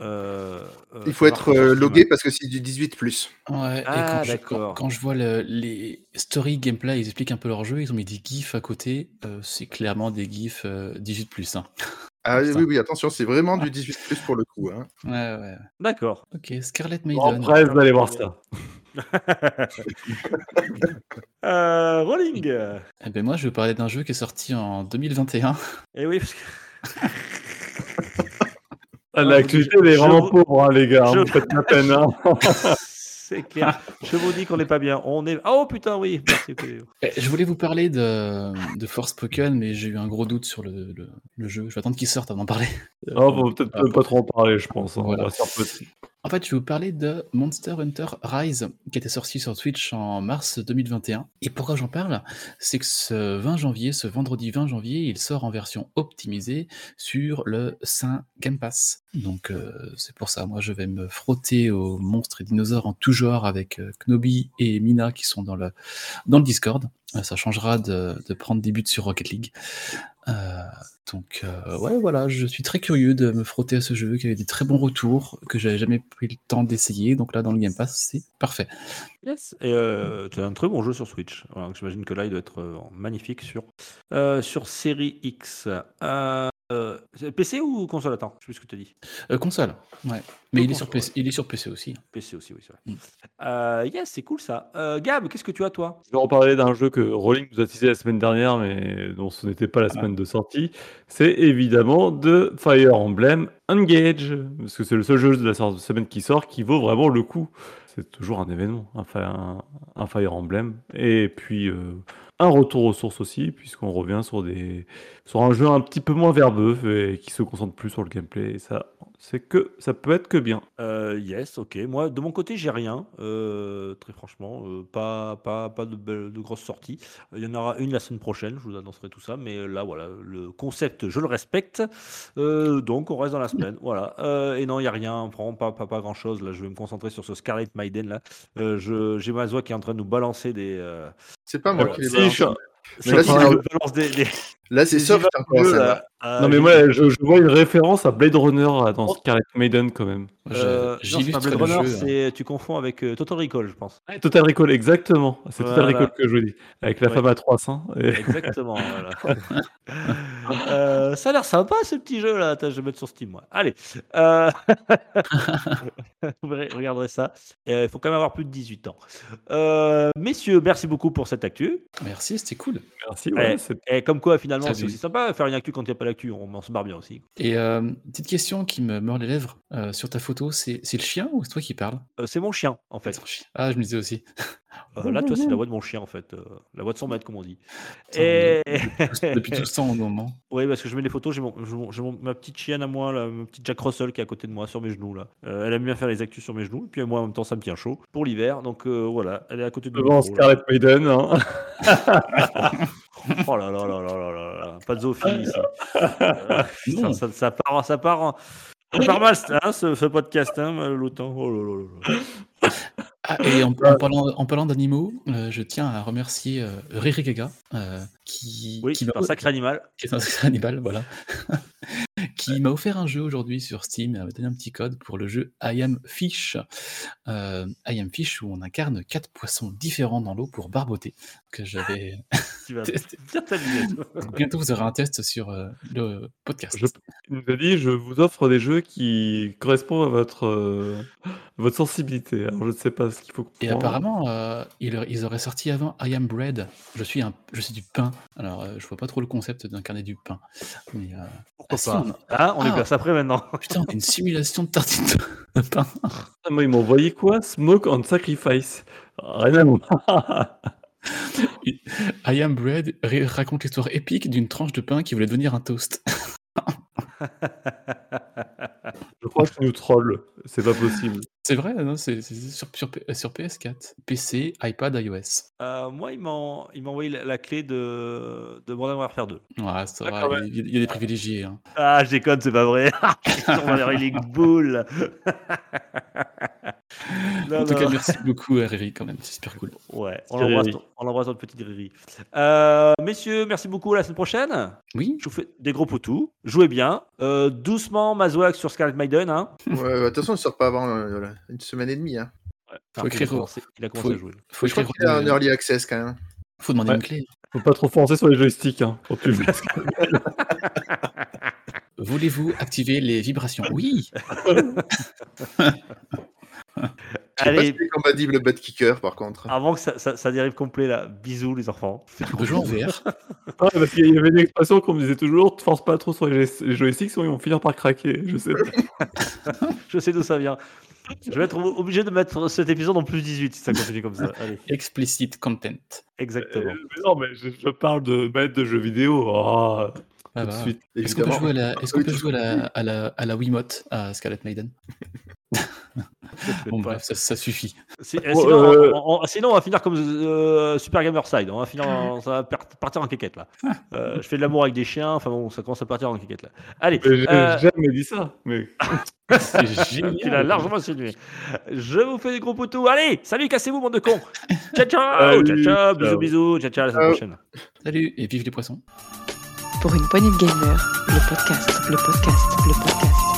euh, Il faut être euh, logué parce que c'est du 18 plus. Ouais, et Ah, quand je, quand, d'accord. quand je vois le- les story gameplay, ils expliquent un peu leur jeu, ils ont mis des gifs à côté, euh, c'est clairement des gifs euh, 18 plus. Hein. [laughs] Ah oui, oui, attention, c'est vraiment du [laughs] 18 plus pour le coup. hein. Ouais, ouais. D'accord. Ok, Scarlet En Maiden. presse d'aller voir ça. [laughs] euh, Rolling. Eh ben moi, je vais parler d'un jeu qui est sorti en 2021. Et oui, parce que [laughs] Ah, L'actualité, elle est vraiment vous- pauvre, hein, les gars. je- Vous faites la peine. hein. [laughs] c'est clair. Je vous dis qu'on n'est pas bien. On est. Oh putain, oui. Merci. Eh, Je voulais vous parler de, de Forspoken, mais j'ai eu un gros doute sur le, le- le jeu. Je vais attendre qu'il sorte avant d'en parler. Oh, faut peut-être Ah. même pas trop en parler, je pense. hein. Voilà. On va se faire petit. En fait, je vais vous parler de Monster Hunter Rise, qui était sorti sur Twitch en mars 2021. Et pourquoi j'en parle? C'est que ce 20 janvier, ce vendredi 20 janvier, il sort en version optimisée sur le Saint Game Pass. Donc euh, c'est pour ça, moi je vais me frotter aux monstres et dinosaures en tout genre avec euh, Knobi et Mina qui sont dans le, dans le Discord. Euh, Ça changera de, prendre des buts sur Rocket League. Euh, donc, euh, ouais, voilà, je suis très curieux de me frotter à ce jeu qui avait des très bons retours, que j'avais jamais pris le temps d'essayer. Donc là, dans le Game Pass, c'est parfait. Yes. Et euh, c'est un très bon jeu sur Switch. J'imagine que là, il doit être magnifique sur, sur Série X. Euh, PC ou console Attends, je sais plus ce que tu as dit. Euh, console, ouais. Mais il est, sur PC, il est sur PC aussi. PC aussi, oui, c'est vrai. Mm. Euh, yes, c'est cool ça. Euh, Gab, qu'est-ce que tu as toi? Je vais reparler d'un jeu que Rolling nous a teasé la semaine dernière, mais dont ce n'était pas la semaine de sortie. C'est évidemment de Fire Emblem Engage, parce que c'est le seul jeu de la semaine qui sort qui vaut vraiment le coup. C'est toujours un événement, un, Fi- un- un Fire Emblem. Et puis euh, un retour aux sources aussi, puisqu'on revient sur, des, sur un jeu un petit peu moins verbeux et qui se concentre plus sur le gameplay. Ça, c'est que ça peut être que bien. Euh, Yes, ok. Moi, de mon côté, j'ai rien. euh, très franchement, euh, pas, pas, pas de, belles- de grosses sorties. Il y en aura une la semaine prochaine, je vous annoncerai tout ça. Mais là, voilà, le concept, je le respecte. Donc, on reste dans la semaine. Voilà. Et non, il n'y a rien. Vraiment pas, pas, pas grand chose. Là, je vais me concentrer sur ce Scarlet Maiden. Là. J'ai Mazoa qui est en train de nous balancer des. C'est pas moi qui les balance. je- Mais là, ça, c'est- il me balance des, des- Là, c'est là. Ah, non mais moi je, je vois une référence à Blade Runner dans Scarlet Maiden quand même. Je- Euh, non, pas Blade Runner, jeu. hein. c'est- tu confonds avec euh, Total Recall, je pense. Ouais, Total Recall, exactement. C'est Total. Recall que je vous dis. Avec la Ouais. femme à trois seins. Et... [laughs] Exactement. voilà. [laughs] Euh, ça a l'air sympa ce petit jeu là. Attends, je vais mettre sur Steam moi. Allez. Euh... [laughs] Vous regarderez ça. Et, euh, Il faut quand même avoir plus de 18 ans. Euh, messieurs, merci beaucoup pour cette actu. Merci, c'était cool. Merci. ouais, Ouais. c'est- Et comme quoi finalement Salut. c'est aussi sympa faire une actu quand il n'y a pas d'actu. On, on se barre bien aussi. Et euh, petite question qui me mord les lèvres euh, sur ta photo, c'est c'est le chien ou c'est toi qui parles? Euh, c'est mon chien en fait. Ton chien. Ah, je me disais aussi. Euh, là, toi, c'est la [laughs] voix de mon chien en fait. Euh, la voix de son maître, comme on dit. Et... [laughs] Depuis tout ce temps au moment. Oui, parce que je mets des photos, j'ai mon, ma petite chienne à moi, là, ma petite Jack Russell qui est à côté de moi sur mes genoux. Là. Euh, elle aime bien faire les actus sur mes genoux, et puis moi en même temps ça me tient chaud pour l'hiver, donc euh, voilà, elle est à côté de Devant moi. Scarlet Maiden. hein. [laughs] Oh là là là là là là là, pas de zoophilie [laughs] ici. Non. ça, ça part, ça part, en- ça part mal hein, ce, ce podcast, hein, l'automne. Oh là là là là. Ah, et en, en parlant, en parlant d'animaux, euh, je tiens à remercier euh, Riri Gaga, euh, qui, Oui, qui c'est m'a un sacré animal. qui est un sacré animal, voilà, [laughs] qui m'a offert un jeu aujourd'hui sur Steam, m'a donné un petit code pour le jeu I Am Fish. Euh, I Am Fish, où on incarne quatre poissons différents dans l'eau pour barboter, que j'avais [laughs] Tu vas [laughs] bien t'amuser. Donc, Bientôt, vous aurez un test sur euh, le podcast. Je- Il nous a dit je vous offre des jeux qui correspondent à votre, euh, votre sensibilité. Alors je ne sais pas ce qu'il faut comprendre. Et apparemment, euh, ils, ils auraient sorti avant I Am Bread. Je suis, un, je suis du pain. Alors, euh, je vois pas trop le concept d'incarner du pain. Mais, euh, Pourquoi ah, si, pas on a- Hein, On est Ah. place après maintenant. [laughs] Putain, on a une simulation de tartine de pain. Ah, Moi, ils m'ont envoyé quoi? Smoke on Sacrifice. Rien à voir. I Am Bread raconte l'histoire épique d'une tranche de pain qui voulait devenir un toast. [laughs] Je crois que tu nous trolls. C'est pas possible. C'est vrai, non c'est c'est sur, sur, sur PS4, PC, iPad, iOS. Euh, moi, il m'a il m'a envoyé la, la clé de, de Modern Warfare 2. Ouais, ça Ah, va, il y, a- il y a des privilégiés. hein. Ah, je déconne, c'est pas vrai. On va les boules. Non, En tout cas, merci [laughs] beaucoup à Riri quand même, c'est super cool. Ouais, on l'embrasse, notre petite Riri. Euh, messieurs, merci beaucoup. À la semaine prochaine. Oui, Je vous fais des gros poutous. Jouez bien. Euh, doucement, Mazouak sur Scarlet Maiden. Hein. Ouais, bah, de toute façon, il sort pas avant euh, une semaine et demie. Hein. Enfin, écrire il a commencé, il a commencé faut- à jouer. faut je crois qu'il en de- early access quand même. faut demander Ouais. une clé. Faut pas trop foncer sur les joysticks. Hein. [laughs] Voulez-vous activer les vibrations? Oui [laughs] Je sais pas Allez, si c'est compatible Butt Kicker par contre. avant que ça, ça- ça dérive complet, là, bisous les enfants. Jouer en VR. Ouais, parce qu'il y avait une expression qu'on me disait toujours ne force pas trop sur les, joy- les joysticks, sinon ils vont finir par craquer. Je sais. [laughs] Je sais d'où ça vient. Je vais être obligé de mettre cet épisode en plus 18 si ça continue comme ça. [laughs] Allez, Explicit content. exactement. Euh, mais non, mais je, je parle de maître de jeux vidéo. Oh, Ah de bah. suite. Est-ce qu'on peut jouer à la, est-ce qu'on Oui, peut jouer à la, à la, à la Wiimote à Scarlet Maiden? [laughs] Bon, bref, ça, ça suffit. Si- euh, sinon, euh, on, on- sinon, on va finir comme euh, Super Gamer Side. On va finir, en- ça va partir en quéquette là. [laughs] Euh, je fais de l'amour avec des chiens. Enfin bon, ça commence à partir en quéquette là. Allez, J'ai euh, jamais dit ça. Mais [laughs] [laughs] C'est génial. tu l'as largement insinué. Je vous fais des gros poutous. Allez, salut, cassez-vous, bande de cons. Ciao, ciao, ciao, Salut, ciao, bisous, ciao. bisous, ciao, ciao, à la semaine prochaine. Salut et vive les poissons. Pour une poignée de gamers, le podcast, le podcast, le podcast.